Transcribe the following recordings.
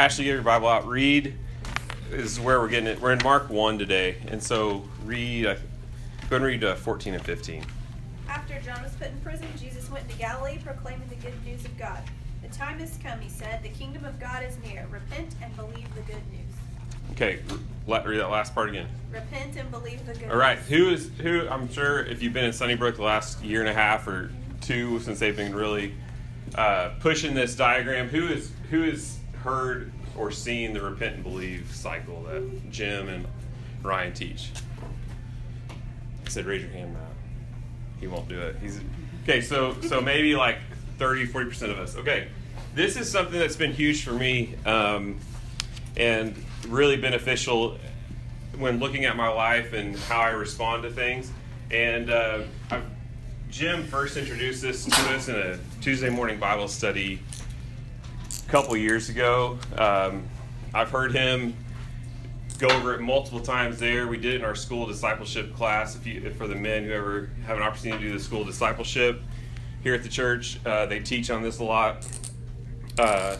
Ashley, get your Bible out. Read is where we're getting it. We're in Mark 1 today. And so read, uh, go and read uh, 14 and 15. After John was put in prison, Jesus went into Galilee proclaiming the good news of God. The time has come, he said. The kingdom of God is near. Repent and believe the good news. Okay, let, read that last part again. Repent and believe the good news. All right, who? I'm sure if you've been in Sunnybrook the last year and a half or two since they've been really uh, pushing this diagram, who is who has heard or seen the repent and believe cycle that Jim and Ryan teach? I said, raise your hand, Matt. He won't do it. He's okay. So so maybe like 30, 40 percent of us. Okay, this is something that's been huge for me um, and really beneficial when looking at my life and how I respond to things. And uh, I've, Jim first introduced this to us in a Tuesday morning Bible study couple years ago. Um, I've heard him go over it multiple times there. We did it in our school discipleship class. If you, if for the men who ever have an opportunity to do the school discipleship here at the church, uh, they teach on this a lot. Uh,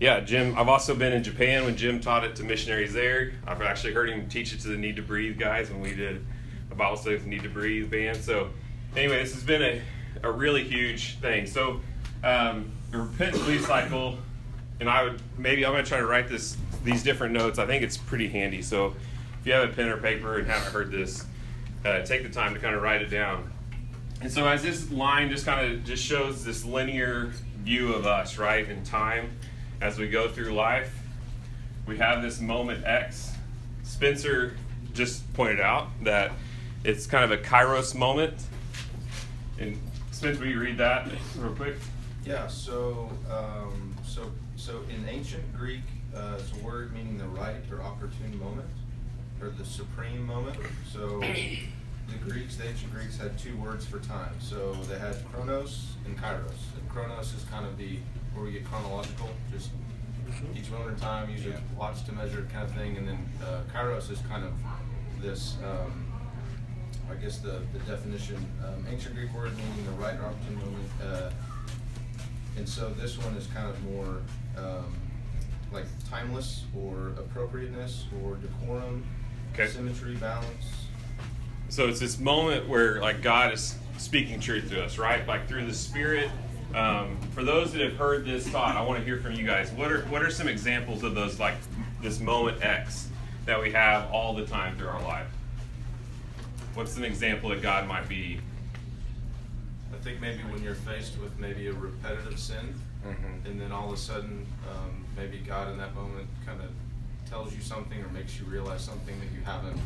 yeah, Jim. I've also been in Japan when Jim taught it to missionaries there. I've actually heard him teach it to the Need to Breathe guys when we did a Bible study with Need to Breathe band. So, anyway, this has been a, a really huge thing. So, um, the repent and believe cycle, and I would maybe I'm to try to write this these different notes. I think it's pretty handy. So, if you have a pen or paper and haven't heard this, uh, take the time to kind of write it down. And so, as this line just kind of just shows this linear view of us, right, in time as we go through life, we have this moment X. Spencer just pointed out that it's kind of a kairos moment. And Spencer, will you read that real quick? Yeah, so um, so so in ancient Greek, uh, it's a word meaning the right or opportune moment, or the supreme moment. So the Greeks, the ancient Greeks, had two words for time. So they had chronos and kairos. And chronos is kind of the where we get chronological, just each moment in time, use a watch to measure it kind of thing. And then uh, kairos is kind of this. Um, I guess the, the definition, um, ancient Greek word meaning the right or opportune moment. Uh, and so this one is kind of more um, like timeless or appropriateness or decorum, Okay. symmetry, balance. So it's this moment where like God is speaking truth to us, right? Like through the Spirit. Um, for those that have heard this thought, I want to hear from you guys. What are what are some examples of those like this moment X that we have all the time through our life? What's an example that God might be? I think maybe when you're faced with maybe a repetitive sin, Mhm. and then all of a sudden, um, maybe God in that moment kind of tells you something or makes you realize something that you haven't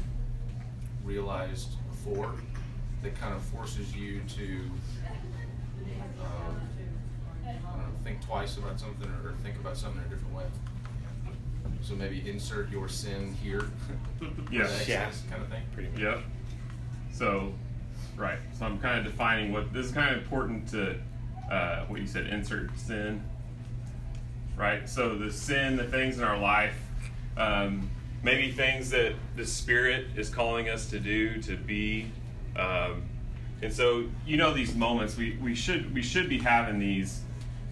realized before, that kind of forces you to um, know, think twice about something or think about something in a different way. So maybe insert your sin here. Yes. The excess kind of thing. Pretty much. Yep. So, right. So I'm kind of defining what this is kind of important to uh, what you said. Insert sin. Right. So the sin, the things in our life, um, maybe things that the Spirit is calling us to do, to be. Um, and so you know these moments we, we should we should be having these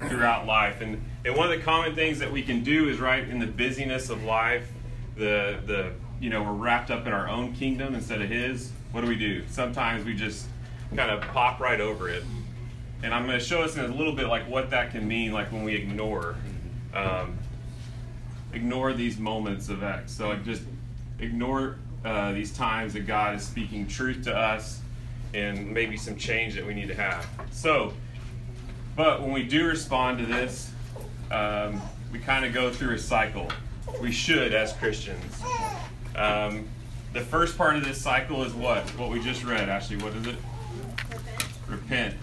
throughout life and and one of the common things that we can do is right in the busyness of life the the you know we're wrapped up in our own kingdom instead of his what do we do sometimes we just kind of pop right over it and i'm going to show us in a little bit like what that can mean like when we ignore um, ignore these moments of x so just ignore uh, these times that god is speaking truth to us and maybe some change that we need to have so but when we do respond to this, um, we kind of go through a cycle. We should as Christians. Um, the first part of this cycle is what? What we just read, Ashley. What is it? Repent.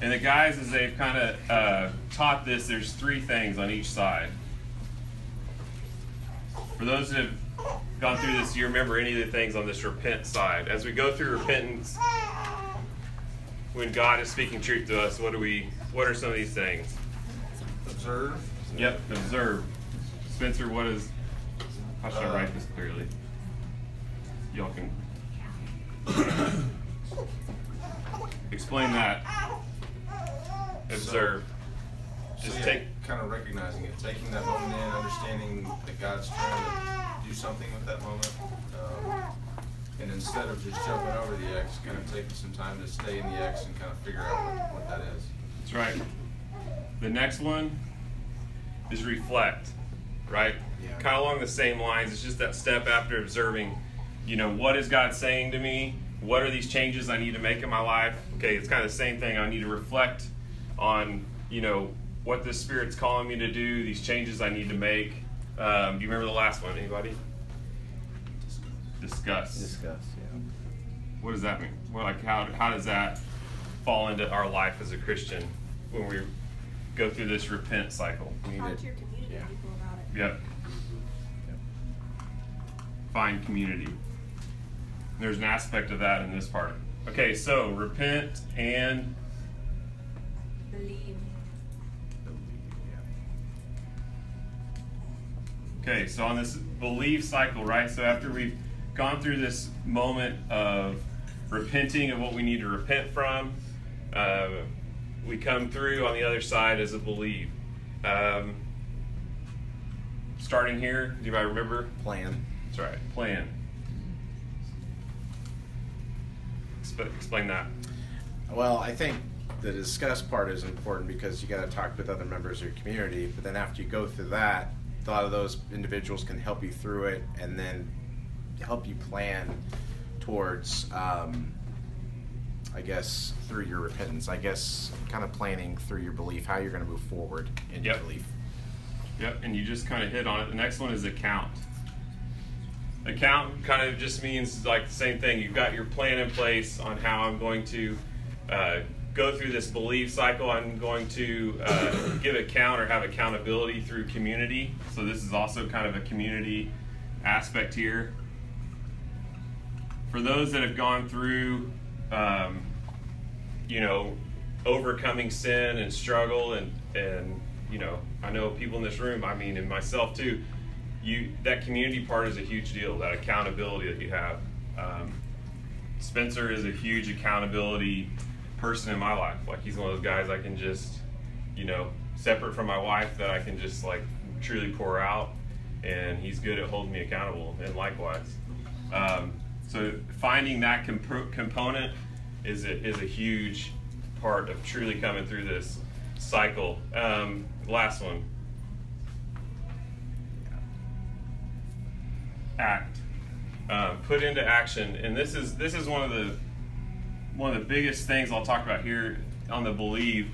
And the guys, as they've kind of uh, taught this, there's three things on each side. For those that have gone through this, do you remember any of the things on this repent side. As we go through repentance, when God is speaking truth to us, what do we? What are some of these things? Observe. Yep, observe. Spencer, what is? How should I write this clearly? Y'all can explain that. Observe. just so, yeah, take. kind of recognizing it, taking that moment in, understanding that God's trying to do something with that moment, um, and instead of just jumping over the X, kind of taking some time to stay in the X and kind of figure out what, what that is. That's right. The next one is reflect, right? Yeah. Kind of along the same lines. It's just that step after observing, you know, what is God saying to me? What are these changes I need to make in my life? Okay, it's kind of the same thing. I need to reflect on, you know, what the Spirit's calling me to do, these changes I need to make. Um, do you remember the last one? Anybody? Discuss. Discuss, yeah. What does that mean? Well, like how how does that fall into our life as a Christian when we go through this repent cycle? We need Talk to- to your community yeah. people about it. Yep. Find community. There's an aspect of that in this part. Okay, so repent and Believe. Okay, so on this believe cycle, right? So after we've gone through this moment of repenting of what we need to repent from, uh, we come through on the other side as a believe. Um, starting here, do you guys remember? Plan. That's right, plan. Exp- explain that. Well, I think the discuss part is important because you got to talk with other members of your community. But then after you go through that, a lot of those individuals can help you through it and then help you plan towards, um, I guess, through your repentance. I guess kind of planning through your belief, how you're going to move forward in your Yep. belief. Yep, and you just kind of hit on it. The next one is account. Account kind of just means like the same thing. You've got your plan in place on how I'm going to uh, go through this belief cycle. I'm going to uh, give account or have accountability through community. So this is also kind of a community aspect here. For those that have gone through, um, you know, overcoming sin and struggle and and you know, I know people in this room, I mean, and myself too. You that community part is a huge deal. That accountability that you have. Um, Spencer is a huge accountability person in my life. Like he's one of those guys I can just, you know, separate from my wife, that I can just like truly pour out, and he's good at holding me accountable. And likewise, um, so finding that comp- component is a, is a huge part of truly coming through this cycle. Um, last one. Act. Um, put into action, and this is this is one of the one of the biggest things I'll talk about here on the believe.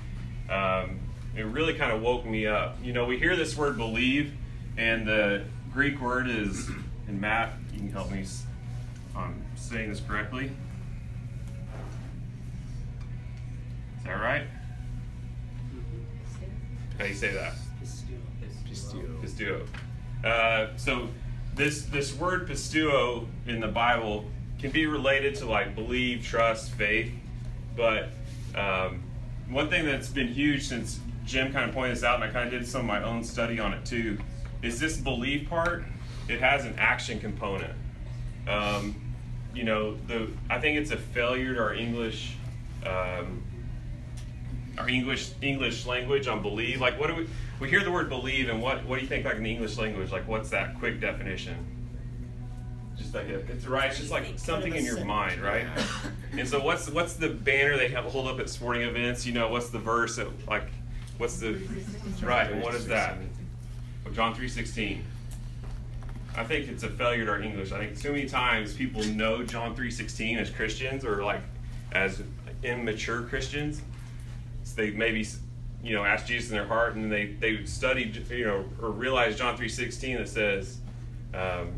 Um, it really kind of woke me up. You know, we hear this word believe, and the Greek word is, and Matt, you can help me s- if I'm saying this correctly. Is that right? How do you say that? Pistuo. Uh, so this this word pistuo in the Bible can be related to like believe, trust, faith. But um, one thing that's been huge since Jim kind of pointed this out, and I kind of did some of my own study on it too, is this believe part. It has an action component. Um, you know, the I think it's a failure to our English. Um, our English English language on believe. Like, what do we we hear the word believe, and what what do you think like in the English language? Like, what's that quick definition? Just like a, it's right. It's just like something in your mind, right? And so, what's what's the banner they have hold up at sporting events? You know, what's the verse? That, like, what's the right? And what is that? John three sixteen. I think it's a failure to our English. I think too many times people know John three sixteen as Christians or like as immature Christians. So they maybe you know ask Jesus in their heart, and they they studied you know or realized John three sixteen that says, um,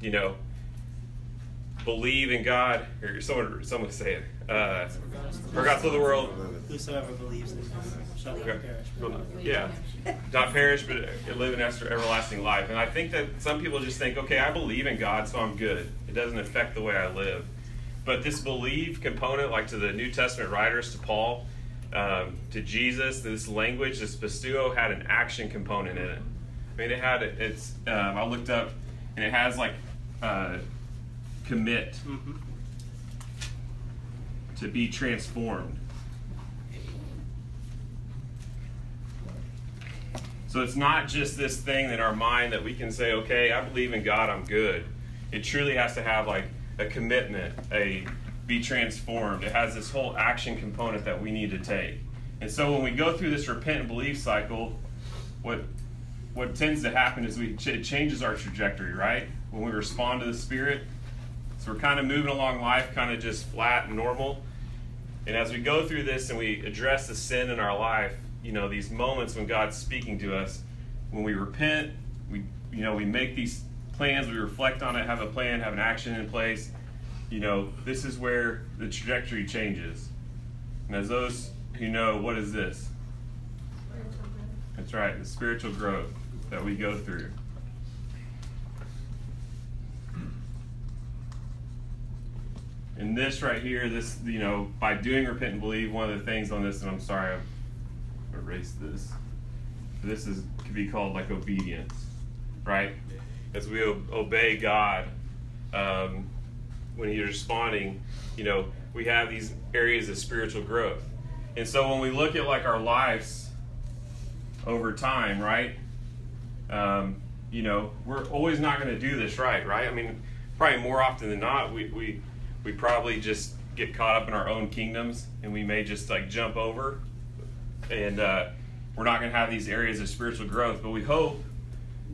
you know, believe in God. Or someone someone say it. Uh, for God so the world. Whosoever believes in him shall not perish. Yeah, not perish, but live an everlasting life. And I think that some people just think, okay, I believe in God, so I'm good. It doesn't affect the way I live. But this believe component, like to the New Testament writers, to Paul, um, to Jesus, this language, this pistuo had an action component in it. I mean, it had it's. Um, I looked up, and it has like uh, commit Mhm. to be transformed. So it's not just this thing in our mind that we can say, okay, I believe in God, I'm good. It truly has to have like a commitment, a be transformed. It has this whole action component that we need to take. And so when we go through this repent and believe cycle, what what tends to happen is we it changes our trajectory, right? When we respond to the Spirit, so we're kind of moving along life, kind of just flat and normal. And as we go through this and we address the sin in our life, you know, these moments when God's speaking to us, when we repent, we you know, we make these plans, we reflect on it, have a plan, have an action in place. You know, this is where the trajectory changes. And as those who know, what is this? That's right, the spiritual growth that we go through. And this right here, this, you know, by doing repent and believe, one of the things on this, and I'm sorry, I've erased this. This is could be called like obedience, right? As we obey God, um, when He's responding, you know, we have these areas of spiritual growth. And so when we look at like our lives over time, right? Um, you know, we're always not going to do this right, right? I mean, probably more often than not, we, we, we probably just get caught up in our own kingdoms and we may just like jump over and uh, we're not going to have these areas of spiritual growth. But we hope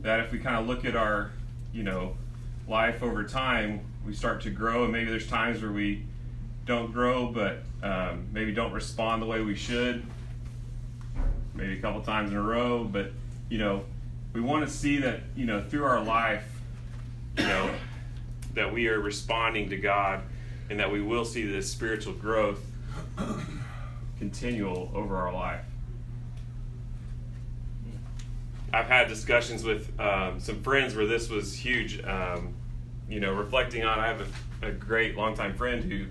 that if we kind of look at our, you know, life over time, we start to grow and maybe there's times where we don't grow, but um, maybe don't respond the way we should maybe a couple times in a row, but you know, we want to see that you know through our life, you know, that we are responding to God, and that we will see this spiritual growth continual over our life. I've had discussions with um, some friends where this was huge. Um, you know, reflecting on, I have a, a great longtime friend who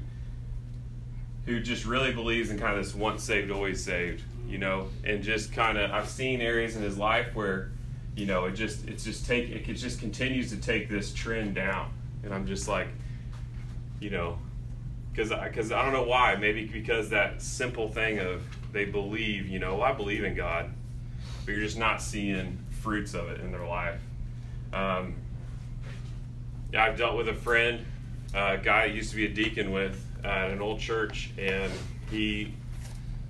who just really believes in kind of this once saved, always saved you know, and just kind of I've seen areas in his life where, you know, it just it's just take it just continues to take this trend down, and I'm just like, you know, because I because I don't know why. Maybe because that simple thing of they believe, you know, well, I believe in God, but you're just not seeing fruits of it in their life. Um, I've dealt with a friend, a guy I used to be a deacon with at an old church, and he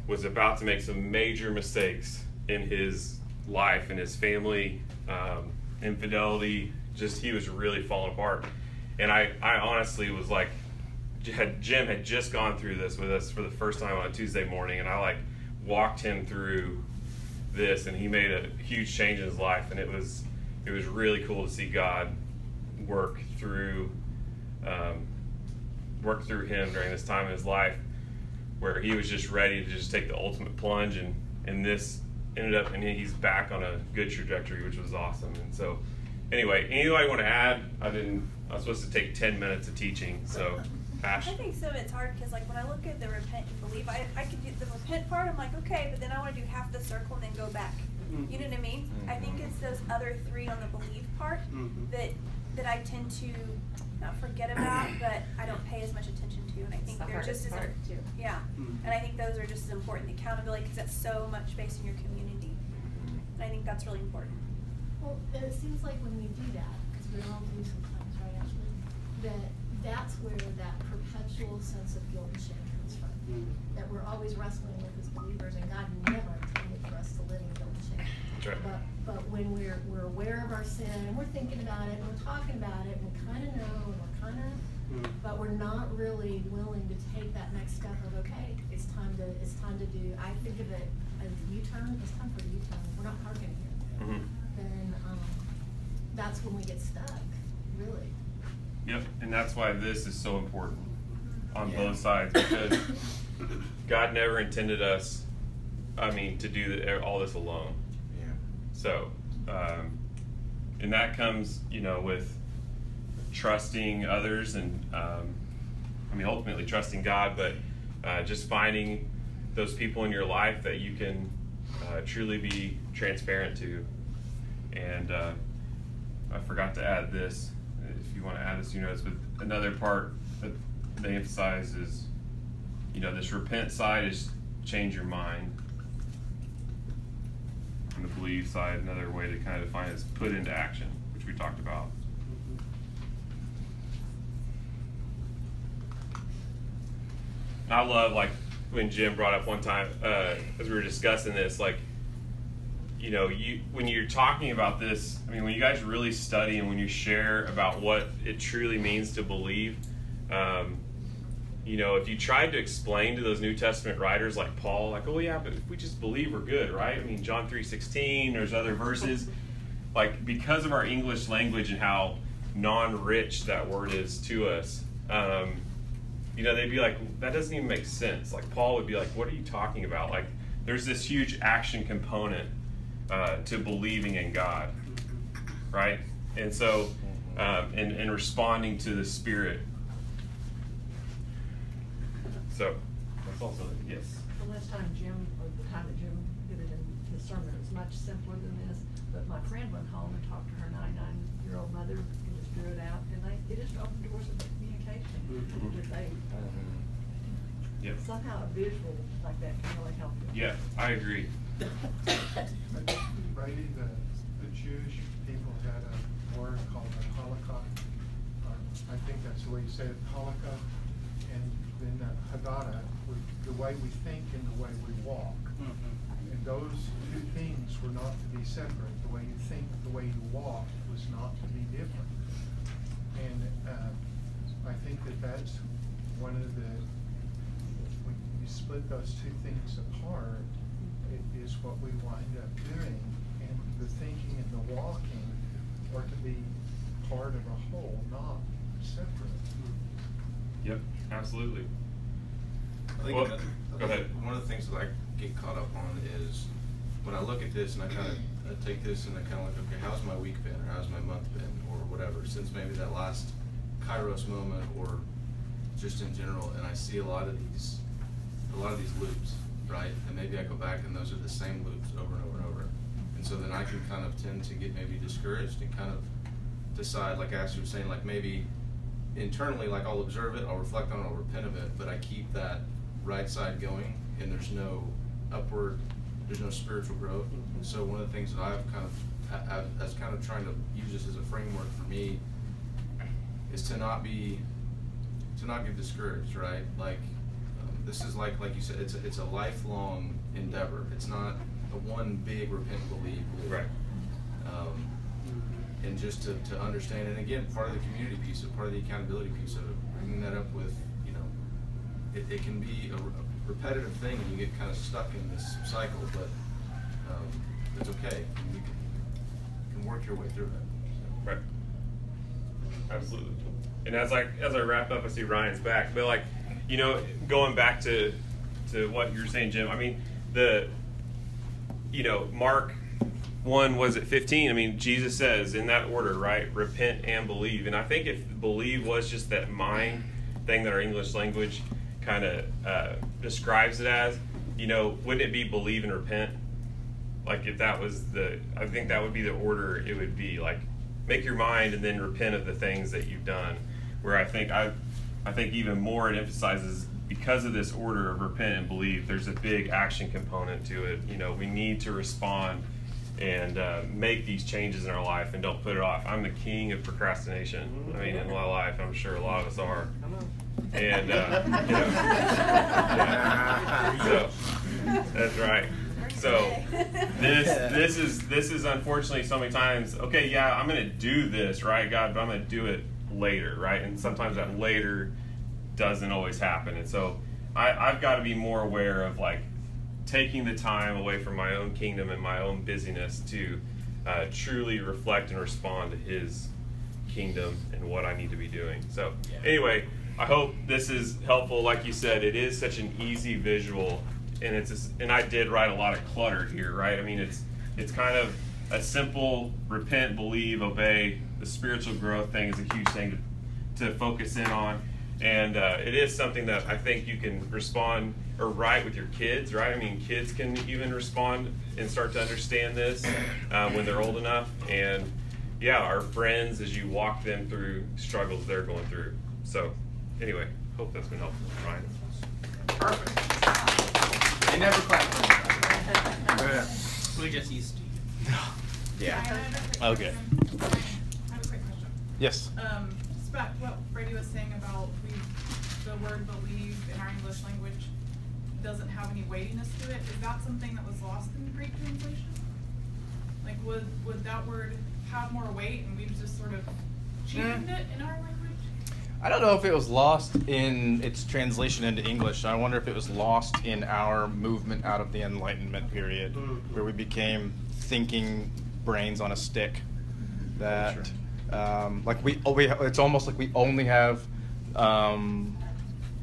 was about to make some major mistakes in his life and his family, um, infidelity. Just he was really falling apart, and I, I honestly was like, had Jim had just gone through this with us for the first time on a Tuesday morning, and I like walked him through this, and he made a huge change in his life, and it was it was really cool to see God work through um, work through him during this time in his life where he was just ready to just take the ultimate plunge and and this ended up and he's back on a good trajectory which was awesome and so anyway anybody want to add i didn't i was supposed to take 10 minutes of teaching so Ash. I think some of it's hard because, like, when I look at the repent and believe, I, I can do the repent part. I'm like, okay, but then I want to do half the circle and then go back. You know what I mean? I think it's those other three on the believe part Mhm. that that I tend to not forget about, but I don't pay as much attention to, and I think the they're just as part, too. yeah. Mhm. And I think those are just as important. The accountability because that's so much based in your community, and I think that's really important. Well, and it seems like when we do that, because we all do sometimes, right, Ashley, that that's where that perpetual sense of guilt and shame comes from. Mm. That we're always wrestling with as believers, and God never intended for us to live in guilt and shame. That's right. But, but when we're, we're aware of our sin, and we're thinking about it, and we're talking about it, and we kind of know, and we're kind of, Mm. but we're not really willing to take that next step of, okay, it's time to, it's time to do, I think of it as U-turn, it's time for a U-turn, we're not parking here Mhm. then um, that's when we get stuck, really. Yep, and that's why this is so important on Yeah. both sides because God never intended us, I mean, to do all this alone. So, um, and that comes, you know, with trusting others and, um, I mean, ultimately trusting God, but uh, just finding those people in your life that you can uh, truly be transparent to. And uh, I forgot to add this. If you want to add this, you know, it's with another part that they emphasize is, you know, this repent side is change your mind. From the believe side, another way to kind of define is put into action, which we talked about. I love like when Jim brought up one time uh, as we were discussing this, like you know, you when you're talking about this, I mean, when you guys really study and when you share about what it truly means to believe, um, you know, if you tried to explain to those New Testament writers like Paul, like, oh yeah, but if we just believe, we're good, right? I mean, John three sixteen, there's other verses, like because of our English language and how non-rich that word is to us. Um, you know, they'd be like, that doesn't even make sense. Like Paul would be like, what are you talking about? Like, there's this huge action component uh, to believing in God, right? And so, um, and, and responding to the Spirit. So, that's also yes. The last time Jim, or the time that Jim did it in his sermon, it was much simpler than this, but my friend went home and talked to her ninety-nine-year-old mother and just drew it out, and they, it just opened doors of communication. Mhm. That they, Yep. somehow a visual like that can really help you. Yeah, I agree. Brady, the, the Jewish people had a word called the halakha. Uh, I think that's the way you say it, halakha. And the Haggadah, we- the way we think and the way we walk. Mhm. And those two things were not to be separate. The way you think, the way you walk was not to be different. And uh, I think that that's one of the, when you split those two things apart, it is what we wind up doing. And the thinking and the walking are to be part of a whole, not separate. Yep, absolutely. I think Well, go ahead. One of the things that I get caught up on is when I look at this and I kind of I take this and I kind of like, okay, how's my week been or how's my month been or whatever since maybe that last Kairos moment or just in general, and I see a lot of these, a lot of these loops, right? And maybe I go back and those are the same loops over and over and over, and so then I can kind of tend to get maybe discouraged and kind of decide, like Ashley was saying, like maybe internally, like I'll observe it, I'll reflect on it, I'll repent of it, but I keep that right side going, and there's no upward, there's no spiritual growth. And so one of the things that I've kind of, I, I, as kind of trying to use this as a framework for me, is to not be, to not get discouraged, right? Like, um, this is like, like you said, it's a, it's a lifelong endeavor. It's not a one big repent believe. Right. Um, and just to, to understand, and again, part of the community piece, of part of the accountability piece of it, bringing that up with, you know, it, it can be a, a repetitive thing, and you get kind of stuck in this cycle, but um, it's okay. You can, you can work your way through it. Right. Absolutely. And as I as I wrap up, I see Ryan's back. But like, you know, going back to to what you were saying, Jim. I mean, the you know, Mark one was at fifteen. I mean, Jesus says in that order, right? Repent and believe. And I think if believe was just that mind thing that our English language kind of uh, describes it as, you know, wouldn't it be believe and repent? like if that was the i think that would be the order it would be like make your mind and then repent of the things that you've done where i think i i think even more it emphasizes because of this order of repent and believe there's a big action component to it you know we need to respond and uh, make these changes in our life and don't put it off i'm the king of procrastination i mean in my life i'm sure a lot of us are and uh, you know, yeah. so that's right. So this this is this is unfortunately so many times. Okay, yeah, I'm gonna do this, right, God, but I'm gonna do it later, right? And sometimes that later doesn't always happen. And so I, I've got to be more aware of like taking the time away from my own kingdom and my own busyness to uh, truly reflect and respond to His kingdom and what I need to be doing. So anyway, I hope this is helpful. Like you said, it is such an easy visual, and it's just, and I did write a lot of clutter here, right? I mean, it's it's kind of a simple repent, believe, obey. The spiritual growth thing is a huge thing to, to focus in on, and uh, it is something that I think you can respond or write with your kids, right? I mean, kids can even respond and start to understand this uh, when they're old enough, and yeah, our friends as you walk them through struggles they're going through. So, anyway, hope that's been helpful, Ryan. Perfect. They never clap. We just used to. Yeah. I have a quick Okay. I have a quick question. Yes. Um, just about what Brady was saying about we, the word believe in our English language doesn't have any weightiness to it. Is that something that was lost in the Greek translation? Like, would, would that word have more weight and we've just sort of cheapened Mm. it in our language? I don't know if it was lost in its translation into English. I wonder if it was lost in our movement out of the Enlightenment period, where we became thinking brains on a stick. That, um, like we, oh, we, it's almost like we only have um,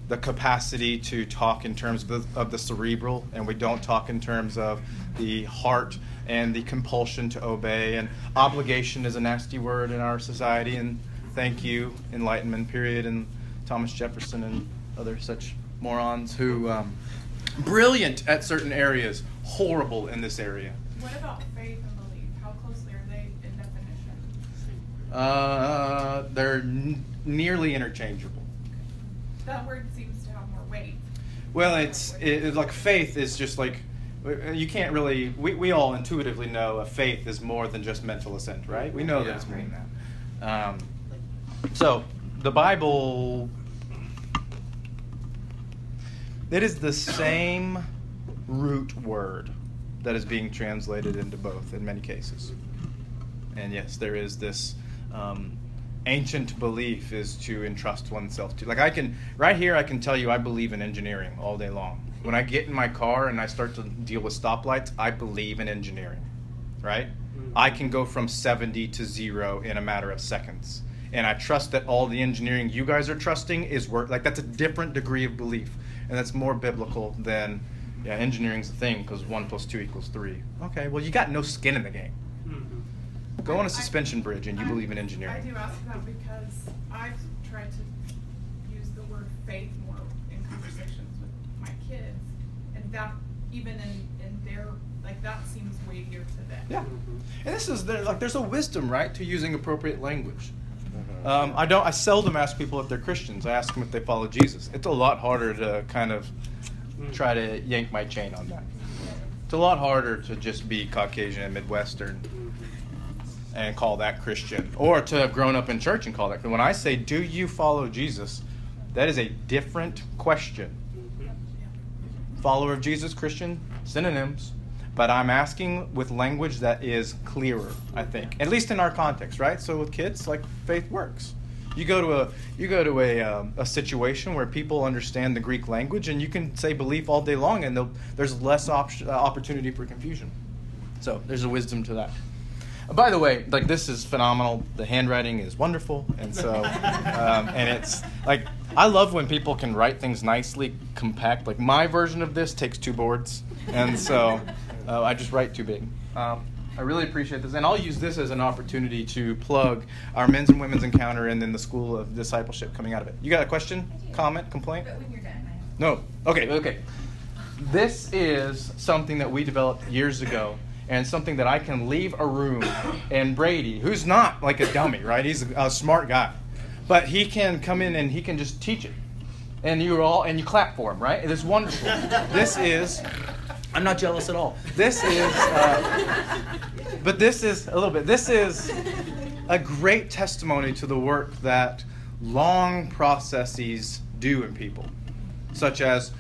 the capacity to talk in terms of the, of the cerebral, and we don't talk in terms of the heart and the compulsion to obey. And obligation is a nasty word in our society. And thank you, Enlightenment period, and Thomas Jefferson and other such morons who um, brilliant at certain areas, horrible in this area. What about faith and belief? How closely are they in definition? Uh, they're n- nearly interchangeable. That word seems to have more weight. Well, it's it, it's like faith is just like you can't really. We, we all intuitively know a faith is more than just mental assent, right? We know that it's more than that. Um, so the Bible, it is the same root word that is being translated into both in many cases. And yes, there is this um, ancient belief is to entrust oneself to. Like I can, right here, I can tell you I believe in engineering all day long. When I get in my car and I start to deal with stoplights, I believe in engineering, right? Mm-hmm. I can go from 70 to zero in a matter of seconds. And I trust that all the engineering you guys are trusting is work. Like that's a different degree of belief. And that's more biblical than, yeah, engineering's a thing because one plus two equals three. Okay, well, you got no skin in the game. Go on a suspension bridge and you I- believe in engineering. I do ask that because I've tried to use the word faith more in conversations with my kids, and that even in, in their like that seems weightier to them. Yeah, mm-hmm. and this is there, like there's a wisdom right to using appropriate language. Mm-hmm. Um, I don't. I seldom ask people if they're Christians. I ask them if they follow Jesus. It's a lot harder to kind of mm. try to yank my chain on that. It's a lot harder to just be Caucasian and Midwestern mm-hmm. And call that Christian, or to have grown up in church and call that. When I say, "Do you follow Jesus?" that is a different question. Follower of Jesus, Christian, synonyms. But I'm asking with language that is clearer, I think. At least in our context, right? So with kids, like faith works. You go to a you go to a, um, a situation where people understand the Greek language, and you can say belief all day long, and there's less op- uh, opportunity for confusion. So there's a wisdom to that. By the way, like this is phenomenal. The handwriting is wonderful, and so um, and it's like I love when people can write things nicely, compact. Like my version of this takes two boards, and so uh, I just write too big. Um, I really appreciate this, and I'll use this as an opportunity to plug our men's and women's encounter, and then the school of discipleship coming out of it. You got a question, comment, complaint? But when you're done, I No. Okay, okay. This is something that we developed years ago, and something that I can leave a room, and Brady, who's not like a dummy, right? He's a, smart guy, but he can come in and he can just teach it, and you all and you clap for him, right? It is wonderful. this is. I'm not jealous at all. This is. Uh, but this is a little bit. This is a great testimony to the work that long processes do in people, such as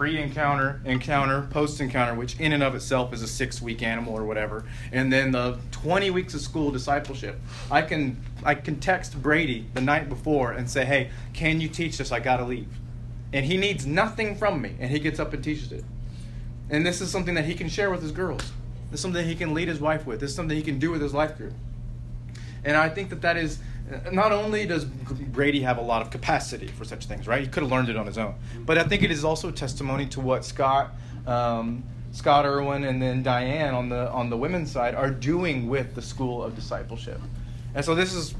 pre-encounter, encounter, post-encounter, which in and of itself is a six-week animal or whatever, and then the 20 weeks of school discipleship. I can I can text Brady the night before and say, "Hey, can you teach this? I gotta leave," and he needs nothing from me, and he gets up and teaches it. And this is something that he can share with his girls. This is something he can lead his wife with. This is something he can do with his life group. And I think that that is not only does Brady have a lot of capacity for such things, right? He could have learned it on his own, but I think it is also testimony to what Scott, um, Scott Irwin, and then Diane on the on the women's side are doing with the School of Discipleship. And so this is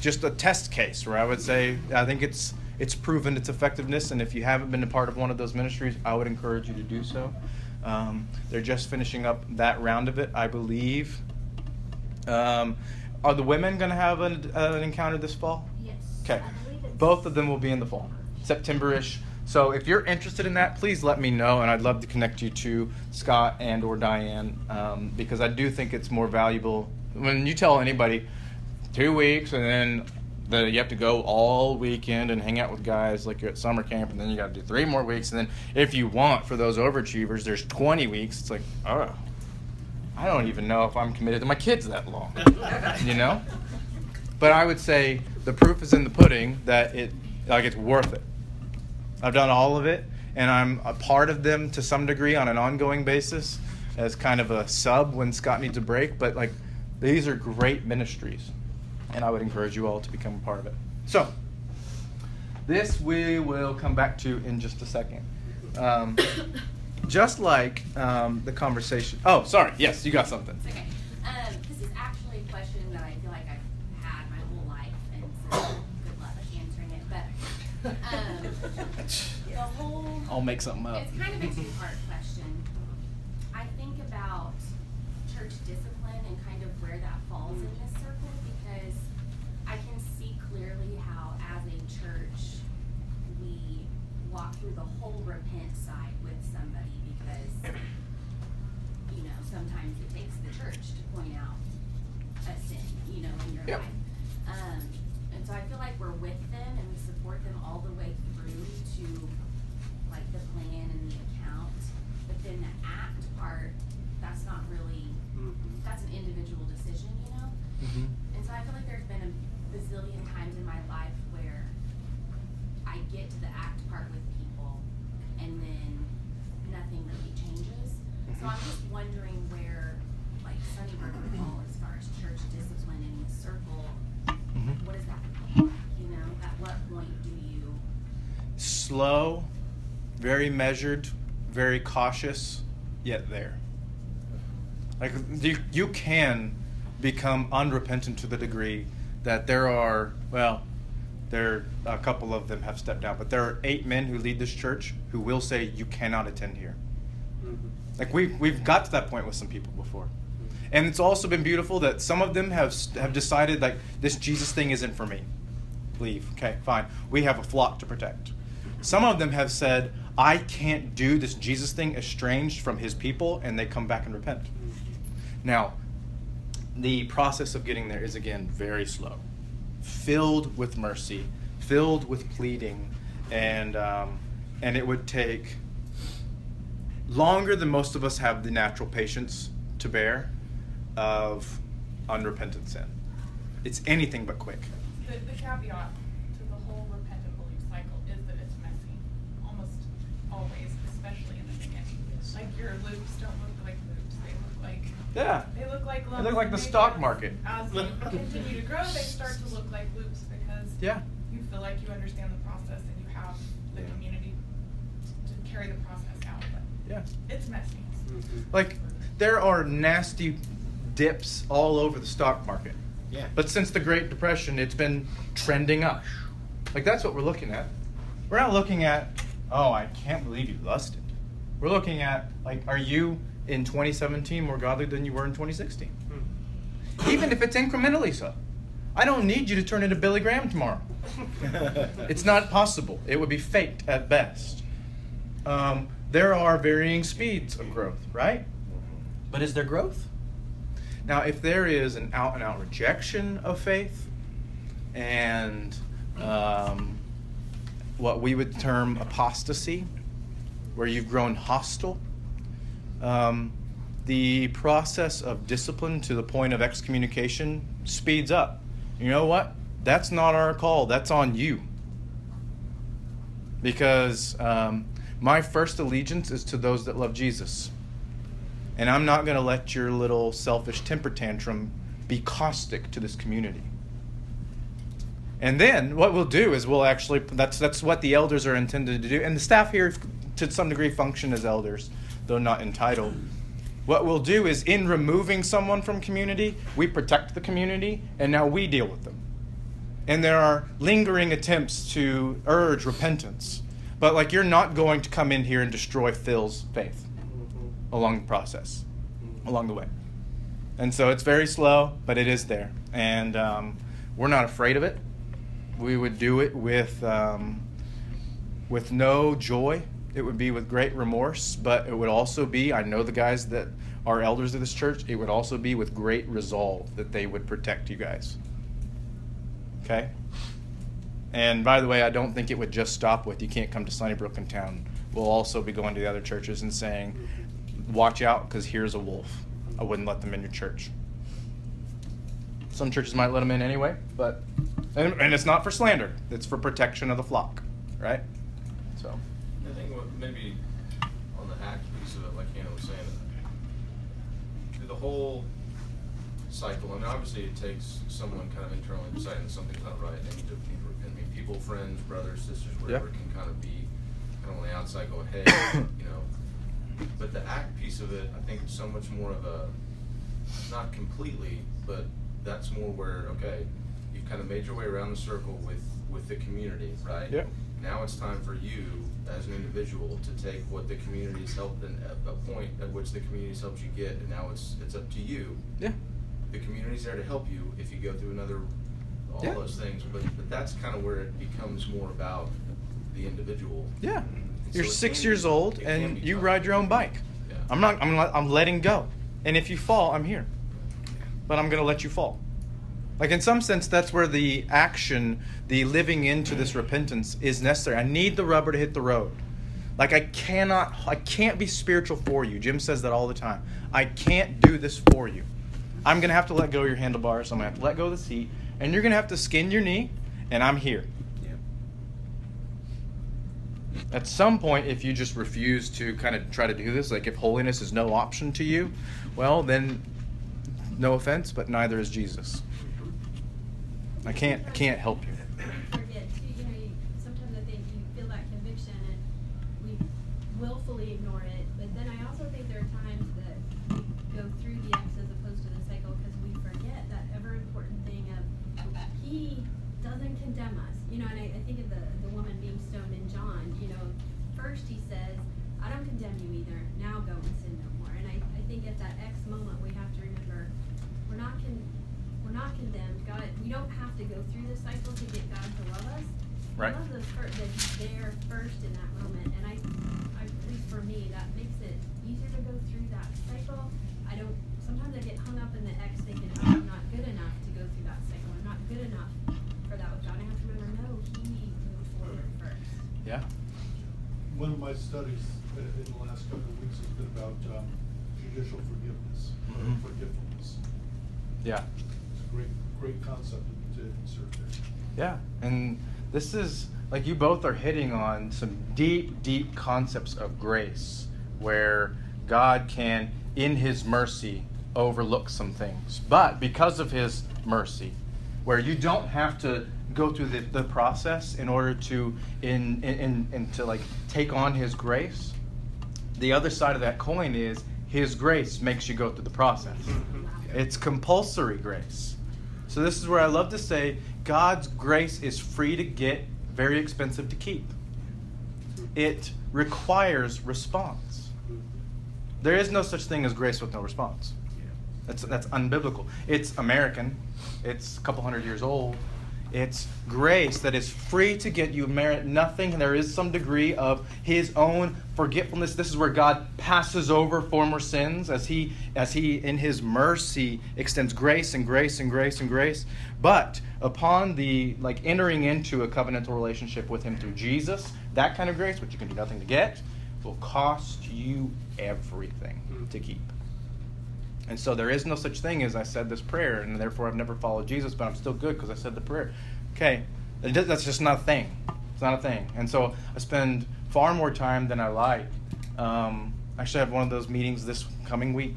just a test case where I would say I think it's it's proven its effectiveness, and if you haven't been a part of one of those ministries, I would encourage you to do so. Um, they're just finishing up that round of it, I believe. Um, are the women going to have an, uh, an encounter this fall? Yes. Okay. I believe it's- Both of them will be in the fall, September-ish. So if you're interested in that, please let me know, and I'd love to connect you to Scott and or Diane um, because I do think it's more valuable when you tell anybody two weeks and then the, you have to go all weekend and hang out with guys like you're at summer camp, and then you got to do three more weeks, and then if you want for those overachievers, there's 20 weeks. It's like, oh, I don't even know if I'm committed to my kids that long, you know. But I would say the proof is in the pudding that it like it's worth it. I've done all of it, and I'm a part of them to some degree on an ongoing basis as kind of a sub when Scott needs a break. But like, these are great ministries, and I would encourage you all to become a part of it. So, this we will come back to in just a second. Um, just like um, the conversation. Oh, sorry. Yes, you got something. It's okay. Um, this is actually a question that I feel like I've had my whole life, and so good luck answering it. But um, the whole I'll make something up. It's kind of a two-part question. I think about church discipline and kind of where that falls in this circle because I can see clearly how, as a church, we walk through the whole repent side with somebody because, you know, sometimes it takes the church to point out a sin, you know, in your Yep. life. Um, and so I feel like we're with them and we support them all the way through to like the plan and the account. But then the act part, that's not really, that's an individual decision, you know? And so I feel like there's been a bazillion times in my life where I get to the act part with people and then nothing really changes. So I'm just wondering where like Sunnybrook would fall as far as church discipline in the circle. Mhm. What does that look like, you know? At what point do you slow, very measured, very cautious, yet there. Like you, you can become unrepentant to the degree that there are well, there a couple of them have stepped down, but there are eight men who lead this church who will say you cannot attend here. Mm-hmm. Like we've we've got to that point with some people before, mm-hmm. and it's also been beautiful that some of them have have decided like this Jesus thing isn't for me. Leave. Okay, fine. We have a flock to protect. Some of them have said I can't do this Jesus thing estranged from His people, and they come back and repent. Now, the process of getting there is again very slow, filled with mercy, filled with pleading, and um, and it would take longer than most of us have the natural patience to bear of unrepentant sin. It's anything but quick. The, the caveat to the whole repentant belief cycle is that it's messy, almost always, especially in the beginning. Like your loops don't look like loops; they look like Yeah. they look like They look like the stock market. As you continue to grow, they start to look like loops because Yeah. you feel like you understand the process and you have the Yeah. community to carry the process out. But Yeah. it's messy. Mm-hmm. Like there are nasty dips all over the stock market. Yeah. But since the Great Depression, it's been trending up. Like that's what we're looking at. We're not looking at, oh, I can't believe you lusted. We're looking at like, are you in 2017 more godly than you were in 2016? Even if it's incrementally so. I don't need you to turn into Billy Graham tomorrow. It's not possible. It would be faked at best. Um, there are varying speeds of growth, right? But is there growth? Now, if there is an out and out rejection of faith and um, what we would term apostasy, where you've grown hostile, um, the process of discipline to the point of excommunication speeds up. You know what? That's not our call, that's on you. Because um, my first allegiance is to those that love Jesus. And I'm not going to let your little selfish temper tantrum be caustic to this community. And then what we'll do is we'll actually that's that's what the elders are intended to do, and the staff here to some degree function as elders, though not entitled. What we'll do is in removing someone from community, we protect the community, and now we deal with them. And there are lingering attempts to urge repentance, but like you're not going to come in here and destroy Phil's faith along the process, along the way. And so it's very slow, but it is there, and um, we're not afraid of it we would do it with um, with no joy. It would be with great remorse, but it would also be, I know the guys that are elders of this church, it would also be with great resolve that they would protect you guys. Okay? And by the way, I don't think it would just stop with you can't come to Sunnybrook in town. We'll also be going to the other churches and saying, watch out because here's a wolf. I wouldn't let them in your church. Some churches might let them in anyway, but and, and it's not for slander. It's for protection of the flock, right? So I think what maybe on the act piece of it, like Hannah was saying, through the whole cycle, and obviously it takes someone kind of internally deciding that something's not right. They need to, I mean, people, friends, brothers, sisters, whatever, Yeah. can kind of be kind of on the outside going, hey, you know. But the act piece of it, I think, is so much more of a, not completely, but that's more where, okay, you've kind of made your way around the circle with, with the community, right? Yeah. Now it's time for you, as an individual, to take what the community's helped, and a, a point at which the community's helped you get, and now it's, it's up to you. yeah, The community's there to help you if you go through another, all Yeah. those things, but, but that's kind of where it becomes more about the individual. yeah. And You're so six years be- old and you tough. ride your own bike. Yeah. I'm not. I'm. I'm letting go. And if you fall, I'm here. But I'm gonna let you fall. Like in some sense, that's where the action, the living into this repentance is necessary. I need the rubber to hit the road. Like I cannot, I can't be spiritual for you. Jim says that all the time. I can't do this for you. I'm gonna have to let go of your handlebars. I'm gonna have to let go of the seat, and you're gonna have to skin your knee, and I'm here. Yeah. At some point, if you just refuse to kind of try to do this, like if holiness is no option to you, well, then no offense, but neither is Jesus. I can't, I can't help you. sometimes I think you feel that conviction and we willfully ignore it, but then I also think there are times that we go through as opposed to the cycle because we forget that ever important thing of he doesn't condemn us, you know, and I, think of the, woman being stoned in John, you know, first he says, I don't condemn you either, now go and sin no more, and I, I think at that X moment, we have to remember, we're not con, not condemned. God, we don't have to go through this cycle to get God to love us. Right. He loves us first, that He's there first in that moment, and I, I, at least for me, that makes it easier to go through that cycle. I don't. Sometimes I get hung up in the X, thinking, oh, I'm not good enough to go through that cycle. I'm not good enough for that with God. I have to remember, no, He moved forward first. Yeah. One of my studies uh, in the last couple of weeks has been about um, judicial forgiveness, or Mhm. forgetfulness. Yeah. Great, great concept to insert there. Yeah, and this is like you both are hitting on some deep, deep concepts of grace where God can, in His mercy, overlook some things. But because of His mercy, where you don't have to go through the, the process in order to in, in, in, in to like take on His grace, the other side of that coin is His grace makes you go through the process. Mm-hmm. It's compulsory grace. So this is where I love to say God's grace is free to get, very expensive to keep. It requires response. There is no such thing as grace with no response. That's that's unbiblical. It's American. It's a couple hundred years old. It's grace that is free to get you merit nothing. and There is some degree of His own forgetfulness. This is where God passes over former sins as He, as He in His mercy extends grace and grace and grace and grace. But upon the like entering into a covenantal relationship with Him through Jesus, that kind of grace, which you can do nothing to get, will cost you everything hmm. to keep. And so there is no such thing as I said this prayer, and therefore I've never followed Jesus, but I'm still good because I said the prayer. Okay, that's just not a thing. It's not a thing. And so I spend far more time than I like. Um, actually, I have one of those meetings this coming week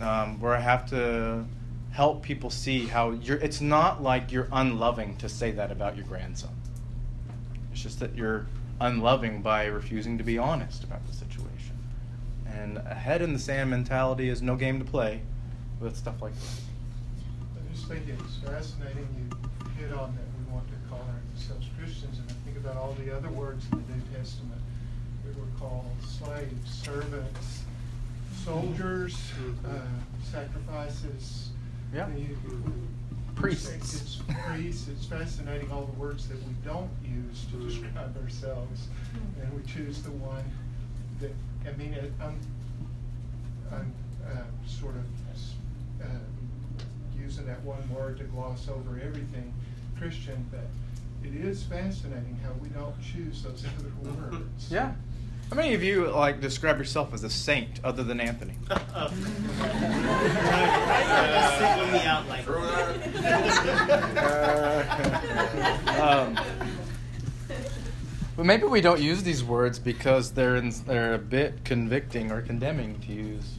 um, where I have to help people see how you're. It's not like you're unloving to say that about your grandson. It's just that you're unloving by refusing to be honest about the situation. And a head in the sand mentality is no game to play with stuff like this. I just think it's fascinating you hit on that we want to call ourselves Christians, and I think about all the other words in the New Testament that were called slaves, servants, soldiers, uh, sacrifices. Yeah. You- Priests. It's priests, it's fascinating all the words that we don't use to describe ourselves. And we choose the one that, I mean, I'm, I'm uh, sort of uh, using that one word to gloss over everything Christian, but it is fascinating how we don't choose those other words. Yeah. How many of you like describe yourself as a saint other than Anthony? Singling me out like. um, but maybe we don't use these words because they're in, they're a bit convicting or condemning to use.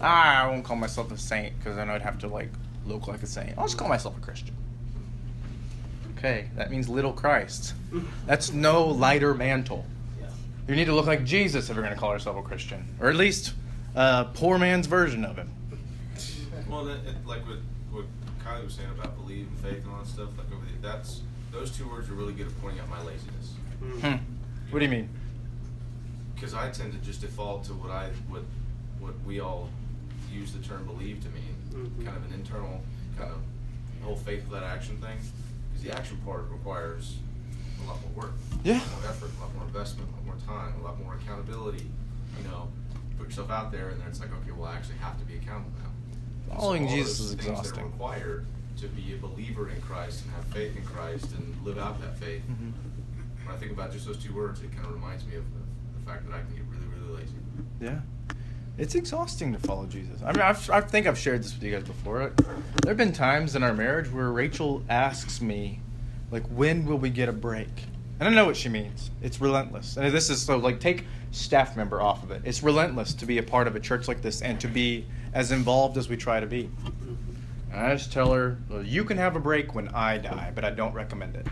Ah, I won't call myself a saint because then I'd have to like look like a saint. I'll just call myself a Christian. Okay, that means little Christ. That's no lighter mantle. You need to look like Jesus if you're going to call yourself a Christian, or at least a poor man's version of him. Well, it, like what what Kylie was saying about belief and faith and all that stuff, like over the, that's those two words are really good at pointing out my laziness. Hmm. What do you mean? Because I tend to just default to what I what what we all use the term believe to mean, Mhm. kind of an internal kind of whole faith without action thing. Because the action part requires a lot more work, Yeah. a lot more effort, a lot more investment, a lot more time, a lot more accountability. You know, put yourself out there, and then it's like, okay, well, I actually have to be accountable now. Following all Jesus is things that are required to be a believer in Christ and have faith in Christ and live out that faith. Mhm. When I think about just those two words, it kind of reminds me of the, fact that I can get really, really lazy. Yeah. It's exhausting to follow Jesus. I mean, I've, I think I've shared this with you guys before. There have been times in our marriage where Rachel asks me, like, when will we get a break? And I know what she means. It's relentless. And this is so, like, take staff member off of it. It's relentless to be a part of a church like this and to be as involved as we try to be. And I just tell her, well, you can have a break when I die, but I don't recommend it.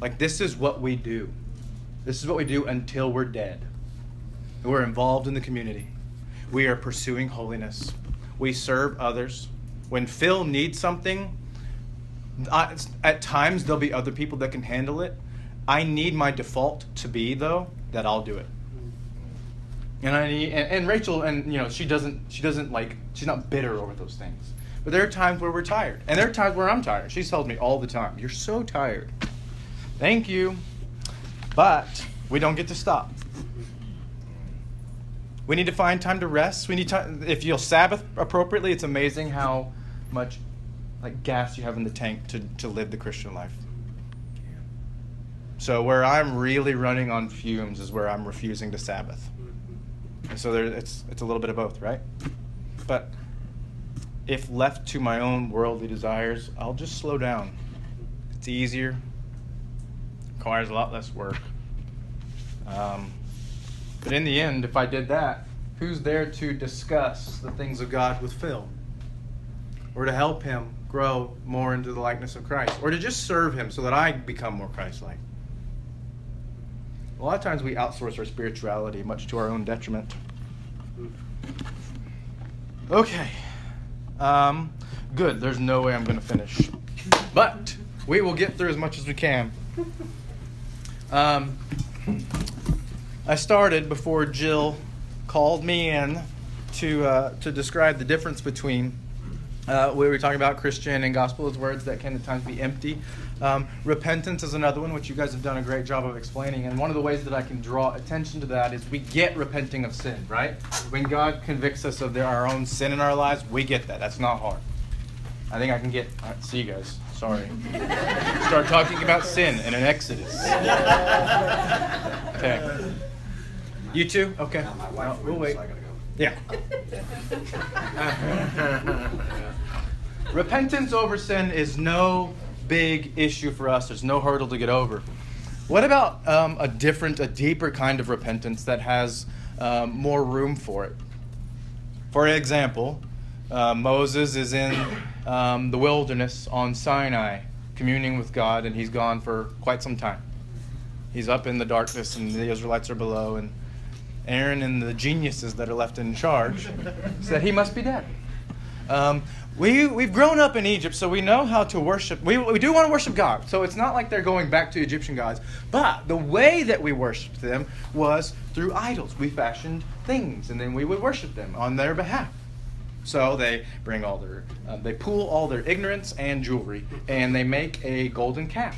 Like, this is what we do. This is what we do until we're dead. We're involved in the community. We are pursuing holiness. We serve others. When Phil needs something, I, at times there'll be other people that can handle it. I need my default to be though that I'll do it. And I need, and, and Rachel, and you know, she doesn't, she doesn't like, she's not bitter over those things. But there are times where we're tired, and there are times where I'm tired. She tells me all the time, "You're so tired." Thank you, but we don't get to stop. We need to find time to rest. We need time. If you'll Sabbath appropriately, it's amazing how much like gas you have in the tank to, to live the Christian life. So where I'm really running on fumes is where I'm refusing to Sabbath. And so there, it's it's a little bit of both, right? But if left to my own worldly desires, I'll just slow down. It's easier. Requires a lot less work. Um, but in the end, if I did that, who's there to discuss the things of God with Phil? Or to help him grow more into the likeness of Christ? Or to just serve him so that I become more Christ like? A lot of times we outsource our spirituality, much to our own detriment. Okay. Um, good. There's no way I'm going to finish. But we will get through as much as we can. Um, I started before Jill called me in to uh, to describe the difference between uh, we were talking about Christian and gospel as words that can at times be empty. Um, repentance is another one, which you guys have done a great job of explaining. And one of the ways that I can draw attention to that is we get repenting of sin, right? When God convicts us of our own sin in our lives, we get that. That's not hard. I think I can get. All right, see you guys. Sorry. Start talking about sin and an Exodus. Okay. You too? Okay. Well, we'll wait. Yeah. Repentance over sin is no big issue for us. There's no hurdle to get over. What about um, a different, a deeper kind of repentance that has um, more room for it? For example, uh, Moses is in um, the wilderness on Sinai, communing with God, and he's gone for quite some time. He's up in the darkness, and the Israelites are below, and Aaron and the geniuses that are left in charge said he must be dead. Um, we, we've grown up in Egypt, so we know how to worship. We, we do want to worship God. So it's not like they're going back to Egyptian gods. But the way that we worshiped them was through idols. We fashioned things, and then we would worship them on their behalf. So they bring all their, uh, they pool all their ignorance and jewelry, and they make a golden calf.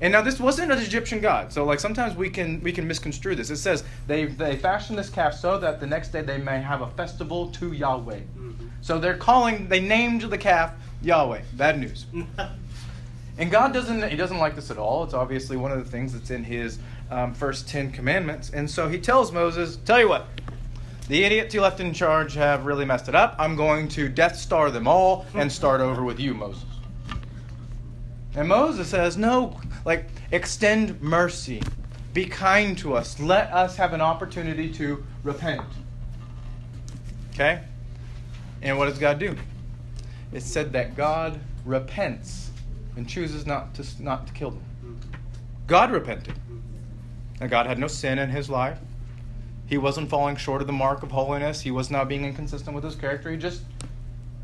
And now this wasn't an Egyptian god, so like sometimes we can we can misconstrue this. It says they they fashioned this calf so that the next day they may have a festival to Yahweh. So they're calling they named the calf Yahweh. Bad news. And God doesn't he doesn't like this at all. It's obviously one of the things that's in his um, first ten commandments. And so he tells Moses, "Tell you what, the idiots you left in charge have really messed it up. I'm going to Death Star them all and start over with you, Moses." And Moses says, "No, like extend mercy, be kind to us. Let us have an opportunity to repent." Okay. And what does God do? It said that God repents and chooses not to, not to kill them. God repented. And God had no sin in his life. He wasn't falling short of the mark of holiness. He was not being inconsistent with his character. He just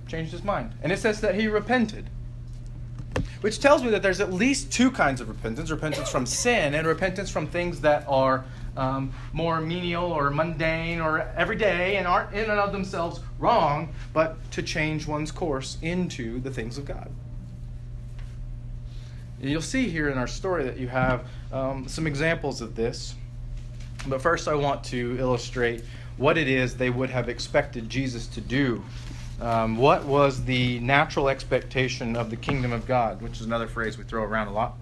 changed his mind. And it says that he repented. Which tells me that there's at least two kinds of repentance repentance from sin and repentance from things that are um, more menial or mundane or everyday and aren't in and of themselves wrong, but to change one's course into the things of God. You'll see here in our story that you have um, some examples of this. But first, I want to illustrate what it is they would have expected Jesus to do. Um, what was the natural expectation of the kingdom of God, which is another phrase we throw around a lot.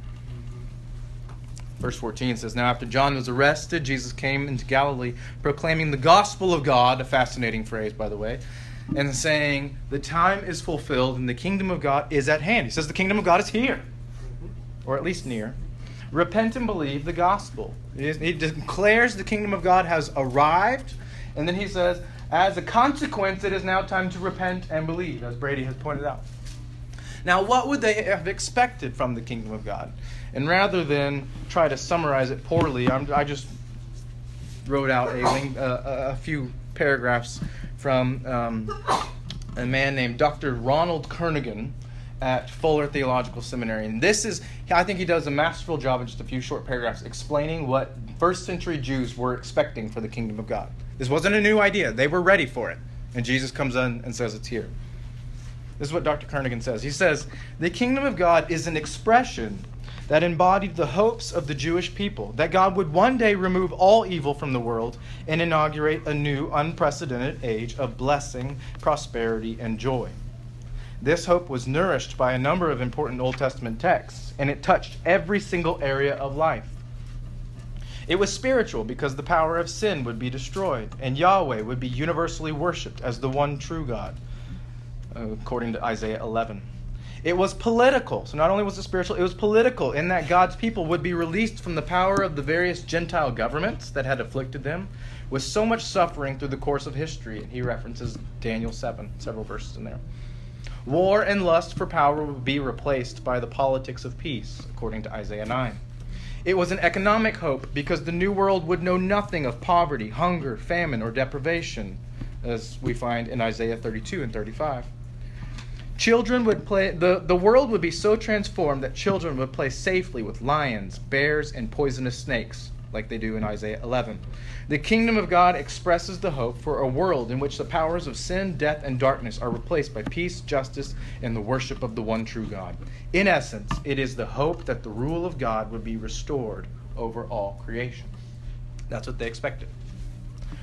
Verse 14 says, Now after John was arrested, Jesus came into Galilee proclaiming the gospel of God, a fascinating phrase, by the way, and saying, The time is fulfilled and the kingdom of God is at hand. He says, The kingdom of God is here, or at least near. Repent and believe the gospel. He declares the kingdom of God has arrived, and then he says, As a consequence, it is now time to repent and believe, as Brady has pointed out. Now, what would they have expected from the kingdom of God? And rather than try to summarize it poorly, I'm, i just wrote out a, uh, a few paragraphs from um, a man named Dr. Ronald Kernaghan at Fuller Theological Seminary. And this is, I think he does a masterful job in just a few short paragraphs explaining what first century Jews were expecting for the kingdom of God. This wasn't a new idea, they were ready for it. And Jesus comes in and says it's here. This is what Dr. Kernaghan says. He says, The kingdom of God is an expression that embodied the hopes of the Jewish people that God would one day remove all evil from the world and inaugurate a new, unprecedented age of blessing, prosperity, and joy. This hope was nourished by a number of important Old Testament texts, and it touched every single area of life. It was spiritual because the power of sin would be destroyed, and Yahweh would be universally worshiped as the one true God, according to Isaiah 11. It was political. So not only was it spiritual, it was political in that God's people would be released from the power of the various Gentile governments that had afflicted them with so much suffering through the course of history. And he references Daniel 7, several verses in there. War and lust for power would be replaced by the politics of peace, according to Isaiah 9. It was an economic hope because the new world would know nothing of poverty, hunger, famine, or deprivation, as we find in Isaiah 32 and 35. Children would play, the, the world would be so transformed that children would play safely with lions, bears, and poisonous snakes, like they do in Isaiah 11. The kingdom of God expresses the hope for a world in which the powers of sin, death, and darkness are replaced by peace, justice, and the worship of the one true God. In essence, it is the hope that the rule of God would be restored over all creation. That's what they expected.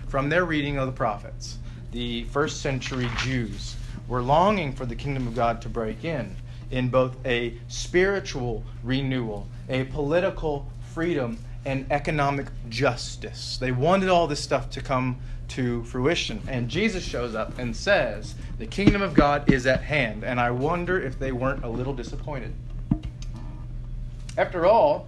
From their reading of the prophets, the first century Jews we're longing for the kingdom of God to break in, in both a spiritual renewal, a political freedom, and economic justice. They wanted all this stuff to come to fruition. And Jesus shows up and says, The kingdom of God is at hand. And I wonder if they weren't a little disappointed. After all,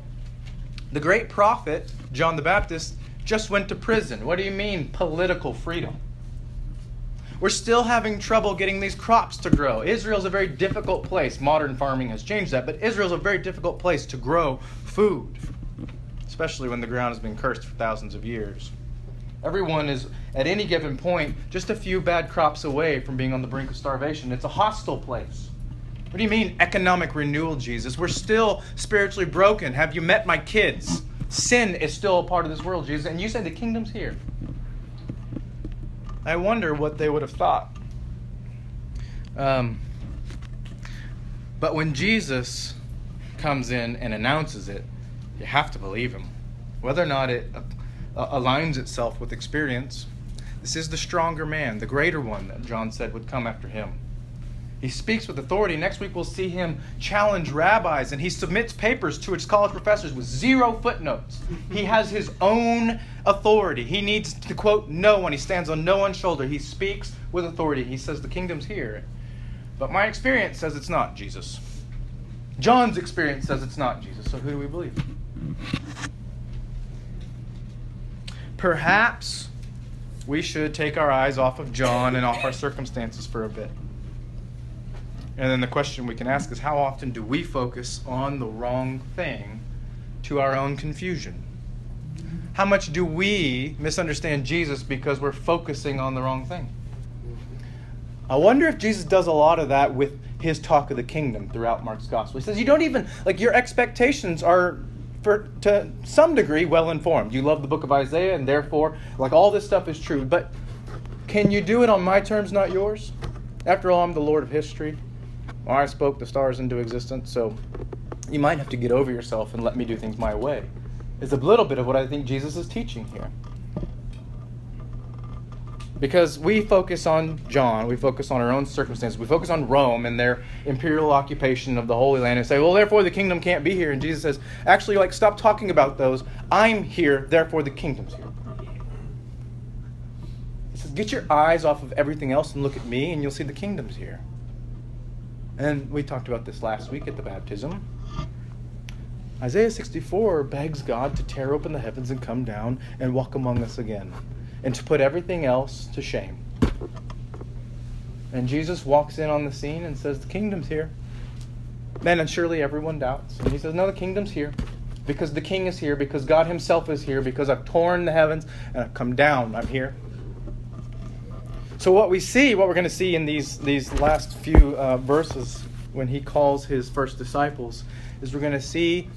the great prophet, John the Baptist, just went to prison. What do you mean, political freedom? We're still having trouble getting these crops to grow. Israel's a very difficult place. Modern farming has changed that, but Israel's a very difficult place to grow food, especially when the ground has been cursed for thousands of years. Everyone is, at any given point, just a few bad crops away from being on the brink of starvation. It's a hostile place. What do you mean, economic renewal, Jesus? We're still spiritually broken. Have you met my kids? Sin is still a part of this world, Jesus. And you said the kingdom's here. I wonder what they would have thought. Um, but when Jesus comes in and announces it, you have to believe him, whether or not it uh, aligns itself with experience. This is the stronger man, the greater one that John said would come after him. He speaks with authority. Next week, we'll see him challenge rabbis, and he submits papers to his college professors with zero footnotes. He has his own authority. He needs to quote no one. He stands on no one's shoulder. He speaks with authority. He says, The kingdom's here. But my experience says it's not Jesus. John's experience says it's not Jesus. So who do we believe? Perhaps we should take our eyes off of John and off our circumstances for a bit. And then the question we can ask is how often do we focus on the wrong thing to our own confusion? How much do we misunderstand Jesus because we're focusing on the wrong thing? I wonder if Jesus does a lot of that with his talk of the kingdom throughout Mark's gospel. He says, You don't even, like, your expectations are, for, to some degree, well informed. You love the book of Isaiah, and therefore, like, all this stuff is true. But can you do it on my terms, not yours? After all, I'm the Lord of history. I spoke the stars into existence, so you might have to get over yourself and let me do things my way. Is a little bit of what I think Jesus is teaching here. Because we focus on John, we focus on our own circumstances, we focus on Rome and their imperial occupation of the Holy Land and say, well, therefore the kingdom can't be here. And Jesus says, actually, like, stop talking about those. I'm here, therefore the kingdom's here. He says, get your eyes off of everything else and look at me, and you'll see the kingdom's here. And we talked about this last week at the baptism. Isaiah 64 begs God to tear open the heavens and come down and walk among us again, and to put everything else to shame. And Jesus walks in on the scene and says, The kingdom's here. Then, and surely everyone doubts. And he says, No, the kingdom's here. Because the king is here, because God himself is here, because I've torn the heavens and I've come down. I'm here. So what we see, what we're going to see in these these last few uh, verses when he calls his first disciples, is we're going to see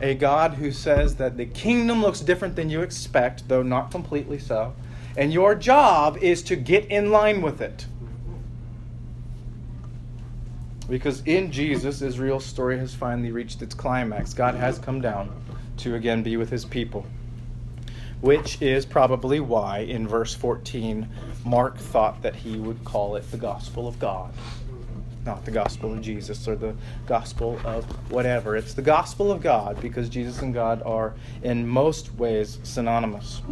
a God who says that the kingdom looks different than you expect, though not completely so, and your job is to get in line with it. Because in Jesus, Israel's story has finally reached its climax. God has come down to again be with his people which is probably why in verse 14 Mark thought that he would call it the gospel of God. Not the gospel of Jesus or the gospel of whatever. It's the gospel of God because Jesus and God are in most ways synonymous.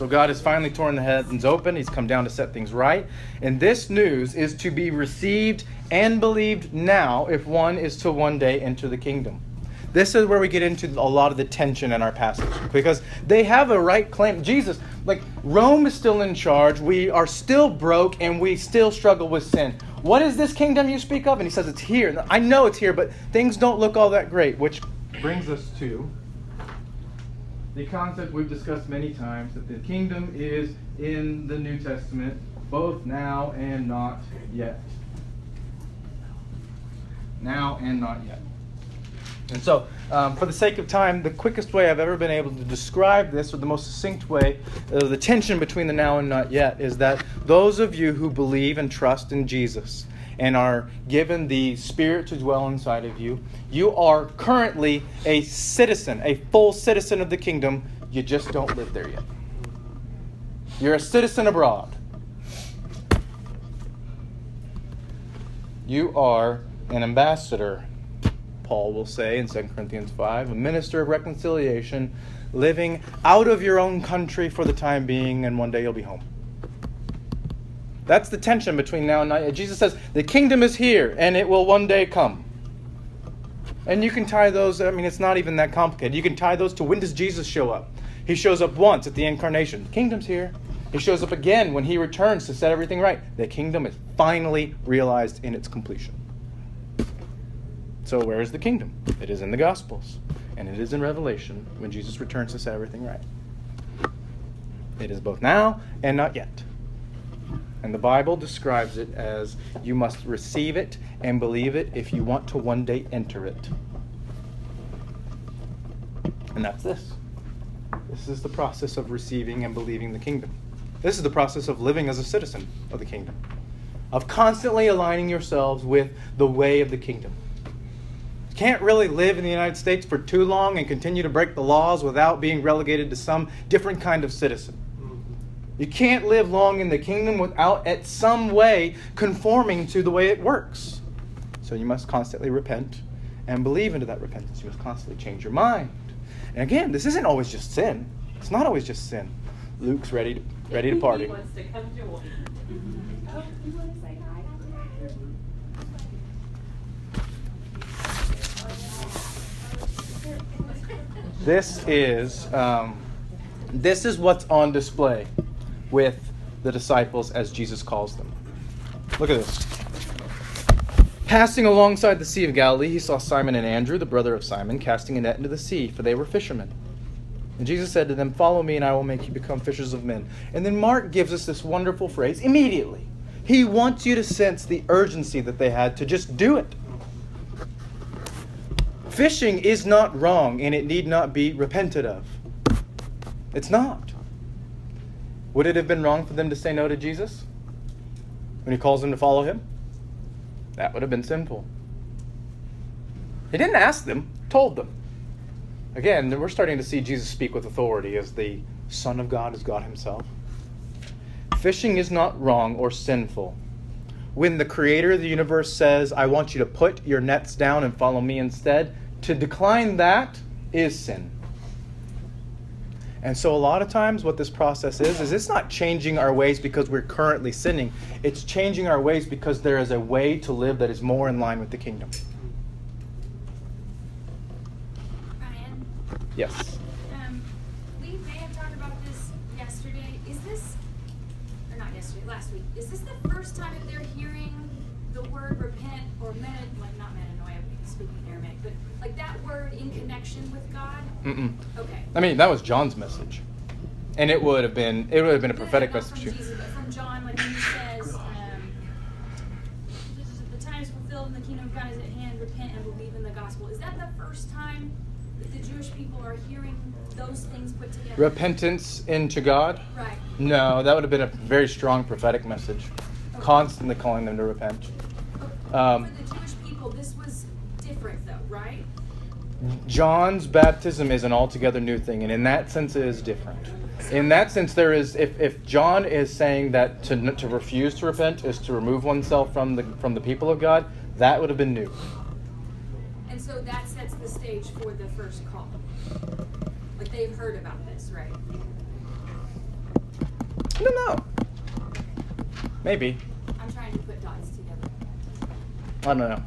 So God has finally torn the heavens open. He's come down to set things right. And this news is to be received and believed now if one is to one day enter the kingdom. This is where we get into a lot of the tension in our passage because they have a right claim. Jesus, like Rome is still in charge. We are still broke and we still struggle with sin. What is this kingdom you speak of? And he says it's here. I know it's here, but things don't look all that great, which brings us to the concept we've discussed many times that the kingdom is in the New Testament, both now and not yet. Now and not yet. And so, um, for the sake of time, the quickest way I've ever been able to describe this, or the most succinct way, uh, the tension between the now and not yet, is that those of you who believe and trust in Jesus and are given the Spirit to dwell inside of you, you are currently a citizen, a full citizen of the kingdom. You just don't live there yet. You're a citizen abroad. You are an ambassador Paul will say in 2 Corinthians 5, a minister of reconciliation, living out of your own country for the time being, and one day you'll be home. That's the tension between now and now. Jesus says, the kingdom is here, and it will one day come. And you can tie those, I mean, it's not even that complicated. You can tie those to when does Jesus show up? He shows up once at the incarnation. The kingdom's here. He shows up again when he returns to set everything right. The kingdom is finally realized in its completion. So, where is the kingdom? It is in the Gospels, and it is in Revelation when Jesus returns to set everything right. It is both now and not yet. And the Bible describes it as you must receive it and believe it if you want to one day enter it. And that's this. This is the process of receiving and believing the kingdom. This is the process of living as a citizen of the kingdom. of constantly aligning yourselves with the way of the kingdom. You can't really live in the United States for too long and continue to break the laws without being relegated to some different kind of citizen. You can't live long in the kingdom without, at some way, conforming to the way it works. So you must constantly repent and believe into that repentance. You must constantly change your mind. And again, this isn't always just sin. It's not always just sin. Luke's ready to, ready to party. To come join. You want to? This is um, this is what's on display with the disciples as Jesus calls them. Look at this. Passing alongside the Sea of Galilee, he saw Simon and Andrew, the brother of Simon, casting a net into the sea, for they were fishermen. And Jesus said to them, Follow me, and I will make you become fishers of men. And then Mark gives us this wonderful phrase immediately. He wants you to sense the urgency that they had to just do it. Fishing is not wrong, and it need not be repented of. It's not. Would it have been wrong for them to say no to Jesus when he calls them to follow him? That would have been sinful. He didn't ask them, told them. Again, we're starting to see Jesus speak with authority as the Son of God, as God Himself. Fishing is not wrong or sinful. When the Creator of the universe says, I want you to put your nets down and follow me instead, to decline that is sin. And so, a lot of times, what this process is, is it's not changing our ways because we're currently sinning. It's changing our ways because there is a way to live that is more in line with the kingdom. Ryan, Yes. um, we may have talked about this yesterday. Is this, or not yesterday, last week, is this the first time that they're hearing the word repent or meta, like not metanoia, speaking Aramaic, but like that word in connection with God? Mm-mm. Okay. I mean, that was John's message, and it would have been it would have been a prophetic message. too. Jesus, but from John, when he says, um, the time is fulfilled and the kingdom of God is at hand, repent and believe in the gospel. Is that the first time that the Jewish people are hearing those things put together? Repentance into God? Right. No, that would have been a very strong prophetic message, constantly calling them to repent. Um, For the Jewish people, this was different though, right? John's baptism is an altogether new thing, and in that sense, it is different. In that sense, there is if, if John is saying that to, to refuse to repent is to remove oneself from the from the people of God, that would have been new. And so that sets the stage for the first call. Like they've heard about this, right? I don't know. Maybe. I'm trying to put dots together. I don't know.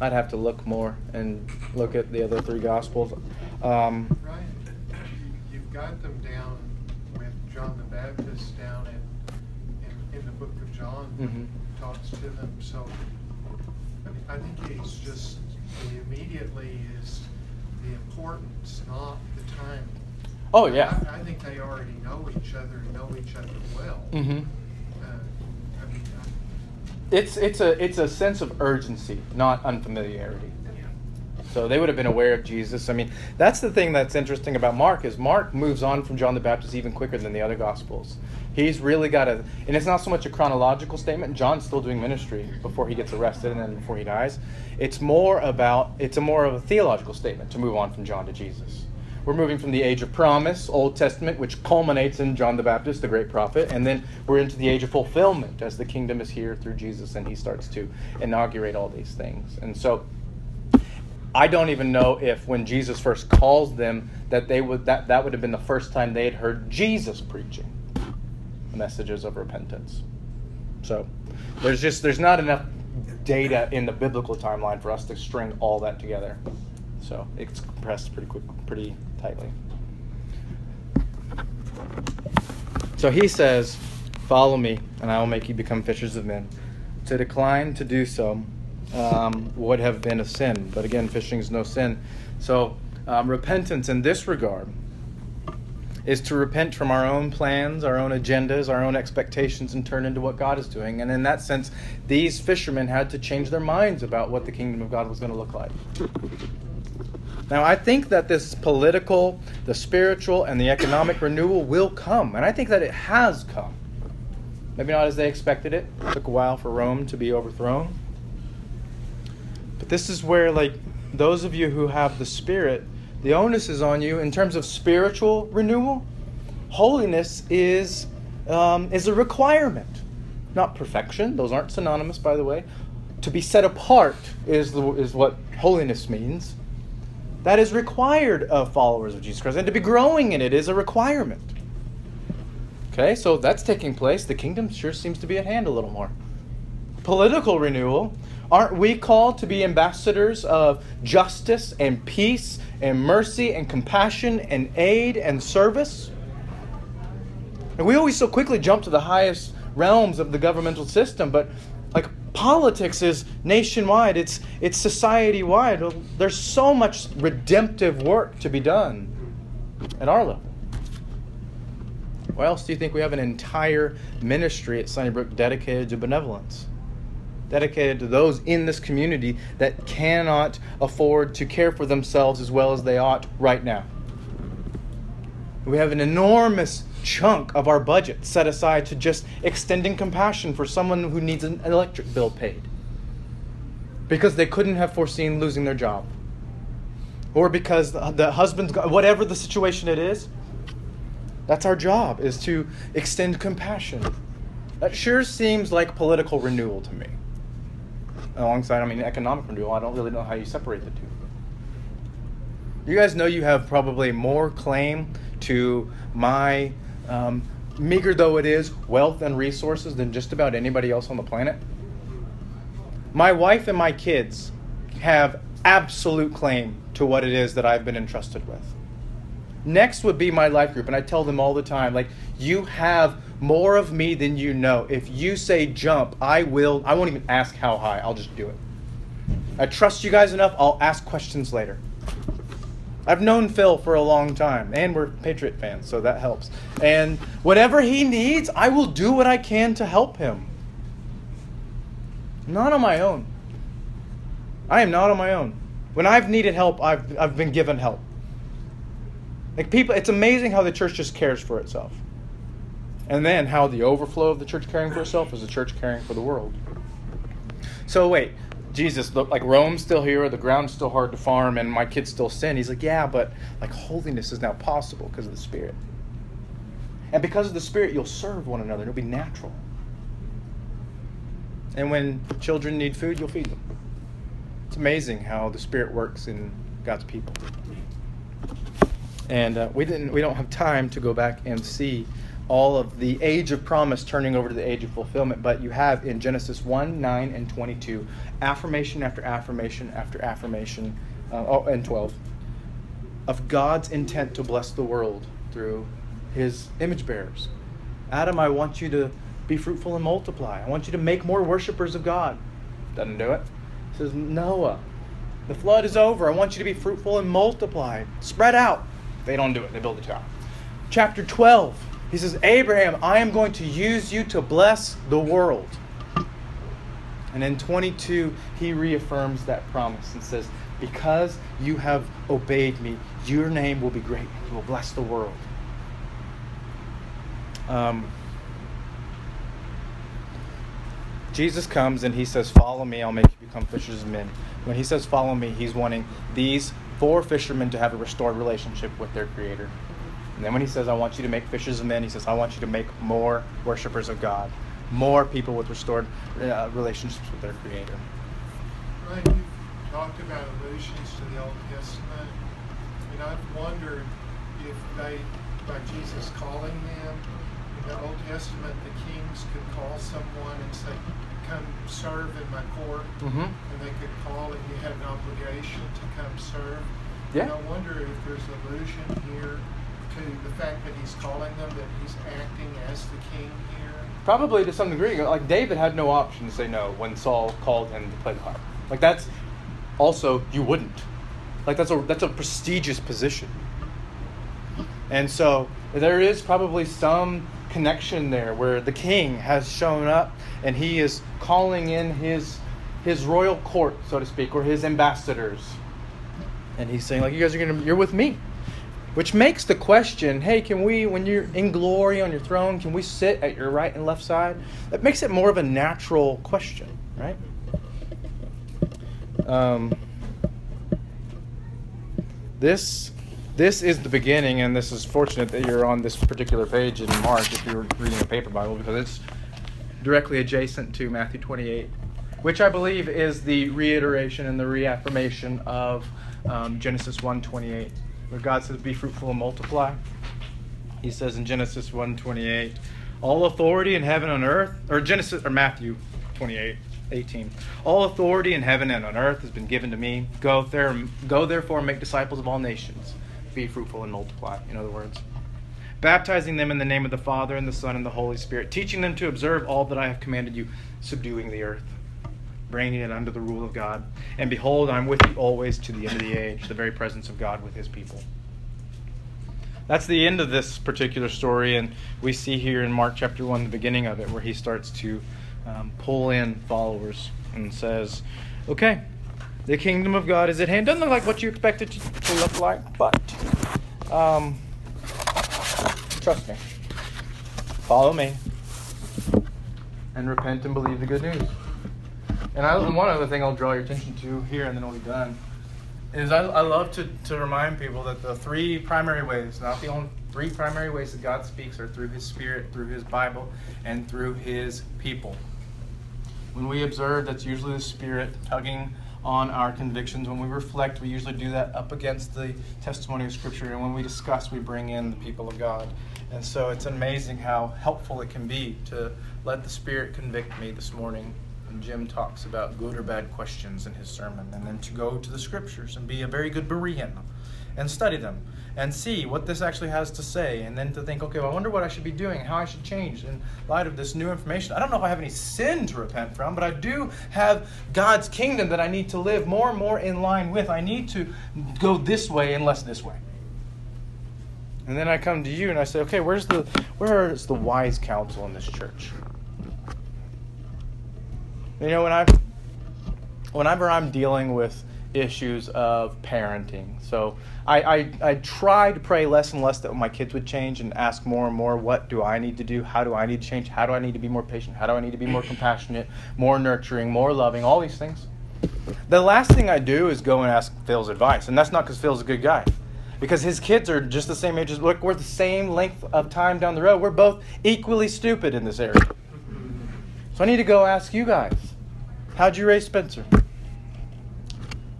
I'd have to look more and look at the other three gospels. Um, Ryan, you- you've got them down with John the Baptist down in, in, in the book of John, Mhm. talks to them, so I mean, I think he's just, the immediately is the importance, not the timing. Oh, yeah. I, I think they already know each other, and know each other well. Mhm. It's it's a it's a sense of urgency, not unfamiliarity. So they would have been aware of Jesus. I mean, that's the thing that's interesting about Mark is Mark moves on from John the Baptist even quicker than the other gospels. He's really got a and it's not so much a chronological statement. John's still doing ministry before he gets arrested and then before he dies. It's more about it's a more of a theological statement to move on from John to Jesus. We're moving from the age of promise, Old Testament, which culminates in John the Baptist, the great prophet, and then we're into the age of fulfillment as the kingdom is here through Jesus and he starts to inaugurate all these things. And so I don't even know if when Jesus first calls them that they would that, that would have been the first time they had heard Jesus preaching messages of repentance. So there's just there's not enough data in the biblical timeline for us to string all that together. So it's compressed pretty quick, pretty tightly. So he says, "Follow me, and I will make you become fishers of men." To decline to do so um, would have been a sin, but again, fishing is no sin. So um, repentance in this regard is to repent from our own plans, our own agendas, our own expectations, and turn into what God is doing. And in that sense, these fishermen had to change their minds about what the kingdom of God was going to look like. Now, I think that this political, the spiritual, and the economic renewal will come, and I think that it has come. Maybe not as they expected it. It took a while for Rome to be overthrown. But this is where, like, those of you who have the Spirit, the onus is on you in terms of spiritual renewal. Holiness is, um, is a requirement, not perfection. Those aren't synonymous, by the way. To be set apart is, the, is what holiness means. That is required of followers of Jesus Christ. And to be growing in it is a requirement. Okay, so that's taking place. The kingdom sure seems to be at hand a little more. Political renewal. Aren't we called to be ambassadors of justice and peace and mercy and compassion and aid and service? And we always so quickly jump to the highest realms of the governmental system, but like politics is nationwide, it's it's society wide. There's so much redemptive work to be done at our level. Why else do you think we have an entire ministry at Sunnybrook dedicated to benevolence? Dedicated to those in this community that cannot afford to care for themselves as well as they ought right now. We have an enormous chunk of our budget set aside to just extending compassion for someone who needs an electric bill paid because they couldn't have foreseen losing their job or because the, husband's whatever the situation it is that's our job, is to extend compassion. That sure seems like political renewal to me. Alongside, I mean, economic renewal, I don't really know how you separate the two. You guys know you have probably more claim to my, um, meager though it is, wealth and resources than just about anybody else on the planet. My wife and my kids have absolute claim to what it is that I've been entrusted with. Next would be my life group, and I tell them all the time, like, you have more of me than you know. If you say jump, I will, I won't even ask how high, I'll just do it. I trust you guys enough, I'll ask questions later. I've known Phil for a long time, and we're Patriot fans, so that helps. And whatever he needs, I will do what I can to help him. Not on my own. I am not on my own. When I've needed help, I've, I've been given help. Like people, it's amazing how the church just cares for itself. And then how the overflow of the church caring for itself is the church caring for the world. So wait, Jesus, like Rome's still here, the ground's still hard to farm, and my kids still sin. He's like, yeah, but like holiness is now possible because of the Spirit. And because of the Spirit, you'll serve one another. It'll be natural. And when children need food, you'll feed them. It's amazing how the Spirit works in God's people. And uh, we didn't. We don't have time to go back and see all of the age of promise turning over to the age of fulfillment. But you have in Genesis 1, 9, and 22, affirmation after affirmation after affirmation, uh, oh, and 12, of God's intent to bless the world through his image bearers. Adam, I want you to be fruitful and multiply. I want you to make more worshippers of God. Doesn't do it. It says, Noah, the flood is over. I want you to be fruitful and multiply. Spread out. They don't do it, they build a tower. Chapter 12, he says, Abraham, I am going to use you to bless the world. And in 22, he reaffirms that promise and says, Because you have obeyed me, your name will be great and you will bless the world. Um, Jesus comes and he says, Follow me, I'll make you become fishers of men. When he says, Follow me, he's wanting these four fishermen to have a restored relationship with their Creator. And then when he says, I want you to make fishers of men, he says, I want you to make more worshippers of God, more people with restored uh, relationships with their Creator. Ryan, you talked about allusions to the Old Testament. I mean, I've wondered if they, by Jesus calling them, in the Old Testament, the kings could call someone and say, come serve in my court, mm-hmm. and they could call and you had an obligation to come serve. Yeah. And I wonder if there's allusion here to the fact that he's calling them, that he's acting as the king here. Probably to some degree. Like David had no option to say no when Saul called him to play the harp. Like that's also you wouldn't. Like that's a that's a prestigious position. And so there is probably some connection there where the king has shown up and he is calling in his his royal court, so to speak, or his ambassadors. And he's saying, like, you guys are gonna you're with me. Which makes the question, hey, can we, when you're in glory on your throne, can we sit at your right and left side? That makes it more of a natural question, right? Um, this this is the beginning, and this is fortunate that you're on this particular page in Mark if you're reading a paper Bible because it's directly adjacent to Matthew 28, which I believe is the reiteration and the reaffirmation of um, Genesis 1:28, where God says, "Be fruitful and multiply." He says in Genesis 1:28, "All authority in heaven and on earth," or Genesis or Matthew 28. 18. All authority in heaven and on earth has been given to me. Go there, go therefore and make disciples of all nations. Be fruitful and multiply, in other words. Baptizing them in the name of the Father and the Son and the Holy Spirit, teaching them to observe all that I have commanded you, subduing the earth, bringing it under the rule of God. And behold, I am with you always to the end of the age, the very presence of God with his people. That's the end of this particular story, and we see here in Mark chapter 1, the beginning of it, where he starts to um, pull in followers and says, okay, the kingdom of God is at hand. Doesn't look like what you expect it to look like, but um, trust me. Follow me and repent and believe the good news. And I, one other thing I'll draw your attention to here, and then we'll be done, is I, I love to, to remind people that the three primary ways, not the only three primary ways that God speaks, are through His Spirit, through His Bible, and through His people. When we observe, that's usually the Spirit tugging on our convictions. When we reflect, we usually do that up against the testimony of Scripture. And when we discuss, we bring in the people of God. And so it's amazing how helpful it can be to let the Spirit convict me this morning. And Jim talks about good or bad questions in his sermon. And then to go to the Scriptures and be a very good Berean and study them and see what this actually has to say, and then to think, okay, well, I wonder what I should be doing, how I should change in light of this new information. I don't know if I have any sin to repent from, but I do have God's kingdom that I need to live more and more in line with. I need to go this way and less this way. And then I come to you and I say, okay, where's the where is the wise counsel in this church? You know, when I whenever I'm dealing with issues of parenting. So I, I, I try to pray less and less that my kids would change and ask more and more what do I need to do? How do I need to change? How do I need to be more patient? How do I need to be more compassionate, more nurturing, more loving? All these things. The last thing I do is go and ask Phil's advice. And that's not because Phil's a good guy. Because his kids are just the same age as look, we're the same length of time down the road. We're both equally stupid in this area. So I need to go ask you guys. How'd you raise Spencer?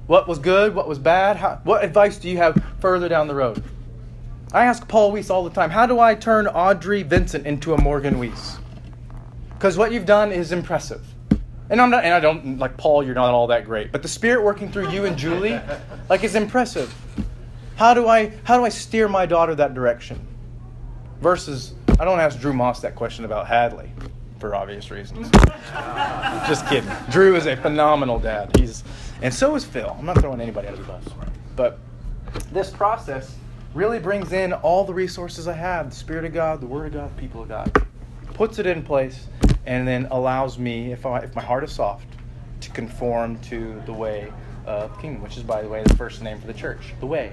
What was good? What was bad? How, what advice do you have further down the road? I ask Paul Weiss all the time how do I turn Audrey Vincent into a Morgan Weiss? Because what you've done is impressive. And I'm not, and I don't like Paul. You're not all that great, but the Spirit working through you and Julie, like, is impressive. How do I how do I steer my daughter that direction? Versus, I don't ask Drew Moss that question about Hadley, for obvious reasons. Just kidding. Drew is a phenomenal dad. He's and so is Phil. I'm not throwing anybody out of the bus. But this process really brings in all the resources I have the Spirit of God, the Word of God, the people of God. Puts it in place and then allows me, if, I, if my heart is soft, to conform to the way of the kingdom, which is, by the way, the first name for the church the way.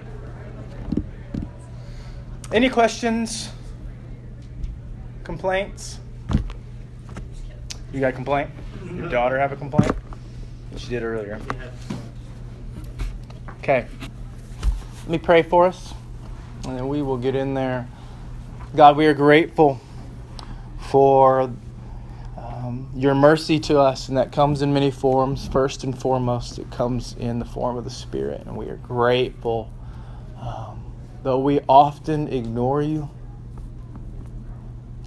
Any questions? Complaints? You got a complaint? Your daughter have a complaint? She did earlier. Okay. Let me pray for us, and then we will get in there. God, we are grateful for um, your mercy to us, and that comes in many forms. First and foremost, it comes in the form of the Spirit, and we are grateful. Um, though we often ignore you,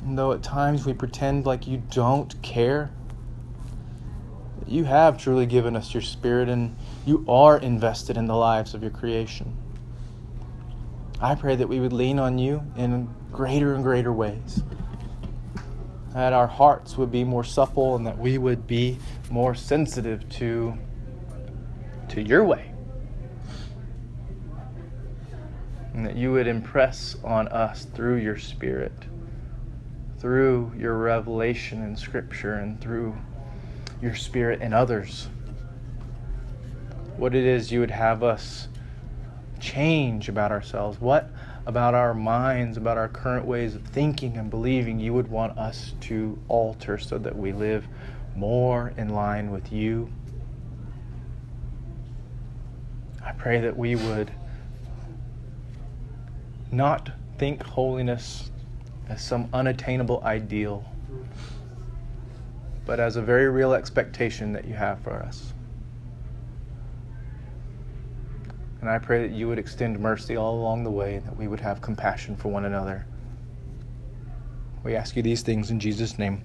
and though at times we pretend like you don't care, you have truly given us your spirit and you are invested in the lives of your creation. I pray that we would lean on you in greater and greater ways. That our hearts would be more supple and that we would be more sensitive to, to your way. And that you would impress on us through your Spirit, through your revelation in Scripture, and through your Spirit in others. What it is you would have us change about ourselves. What about our minds, about our current ways of thinking and believing, you would want us to alter so that we live more in line with you. I pray that we would not think holiness as some unattainable ideal, but as a very real expectation that you have for us. And I pray that you would extend mercy all along the way, and that we would have compassion for one another. We ask you these things in Jesus' name.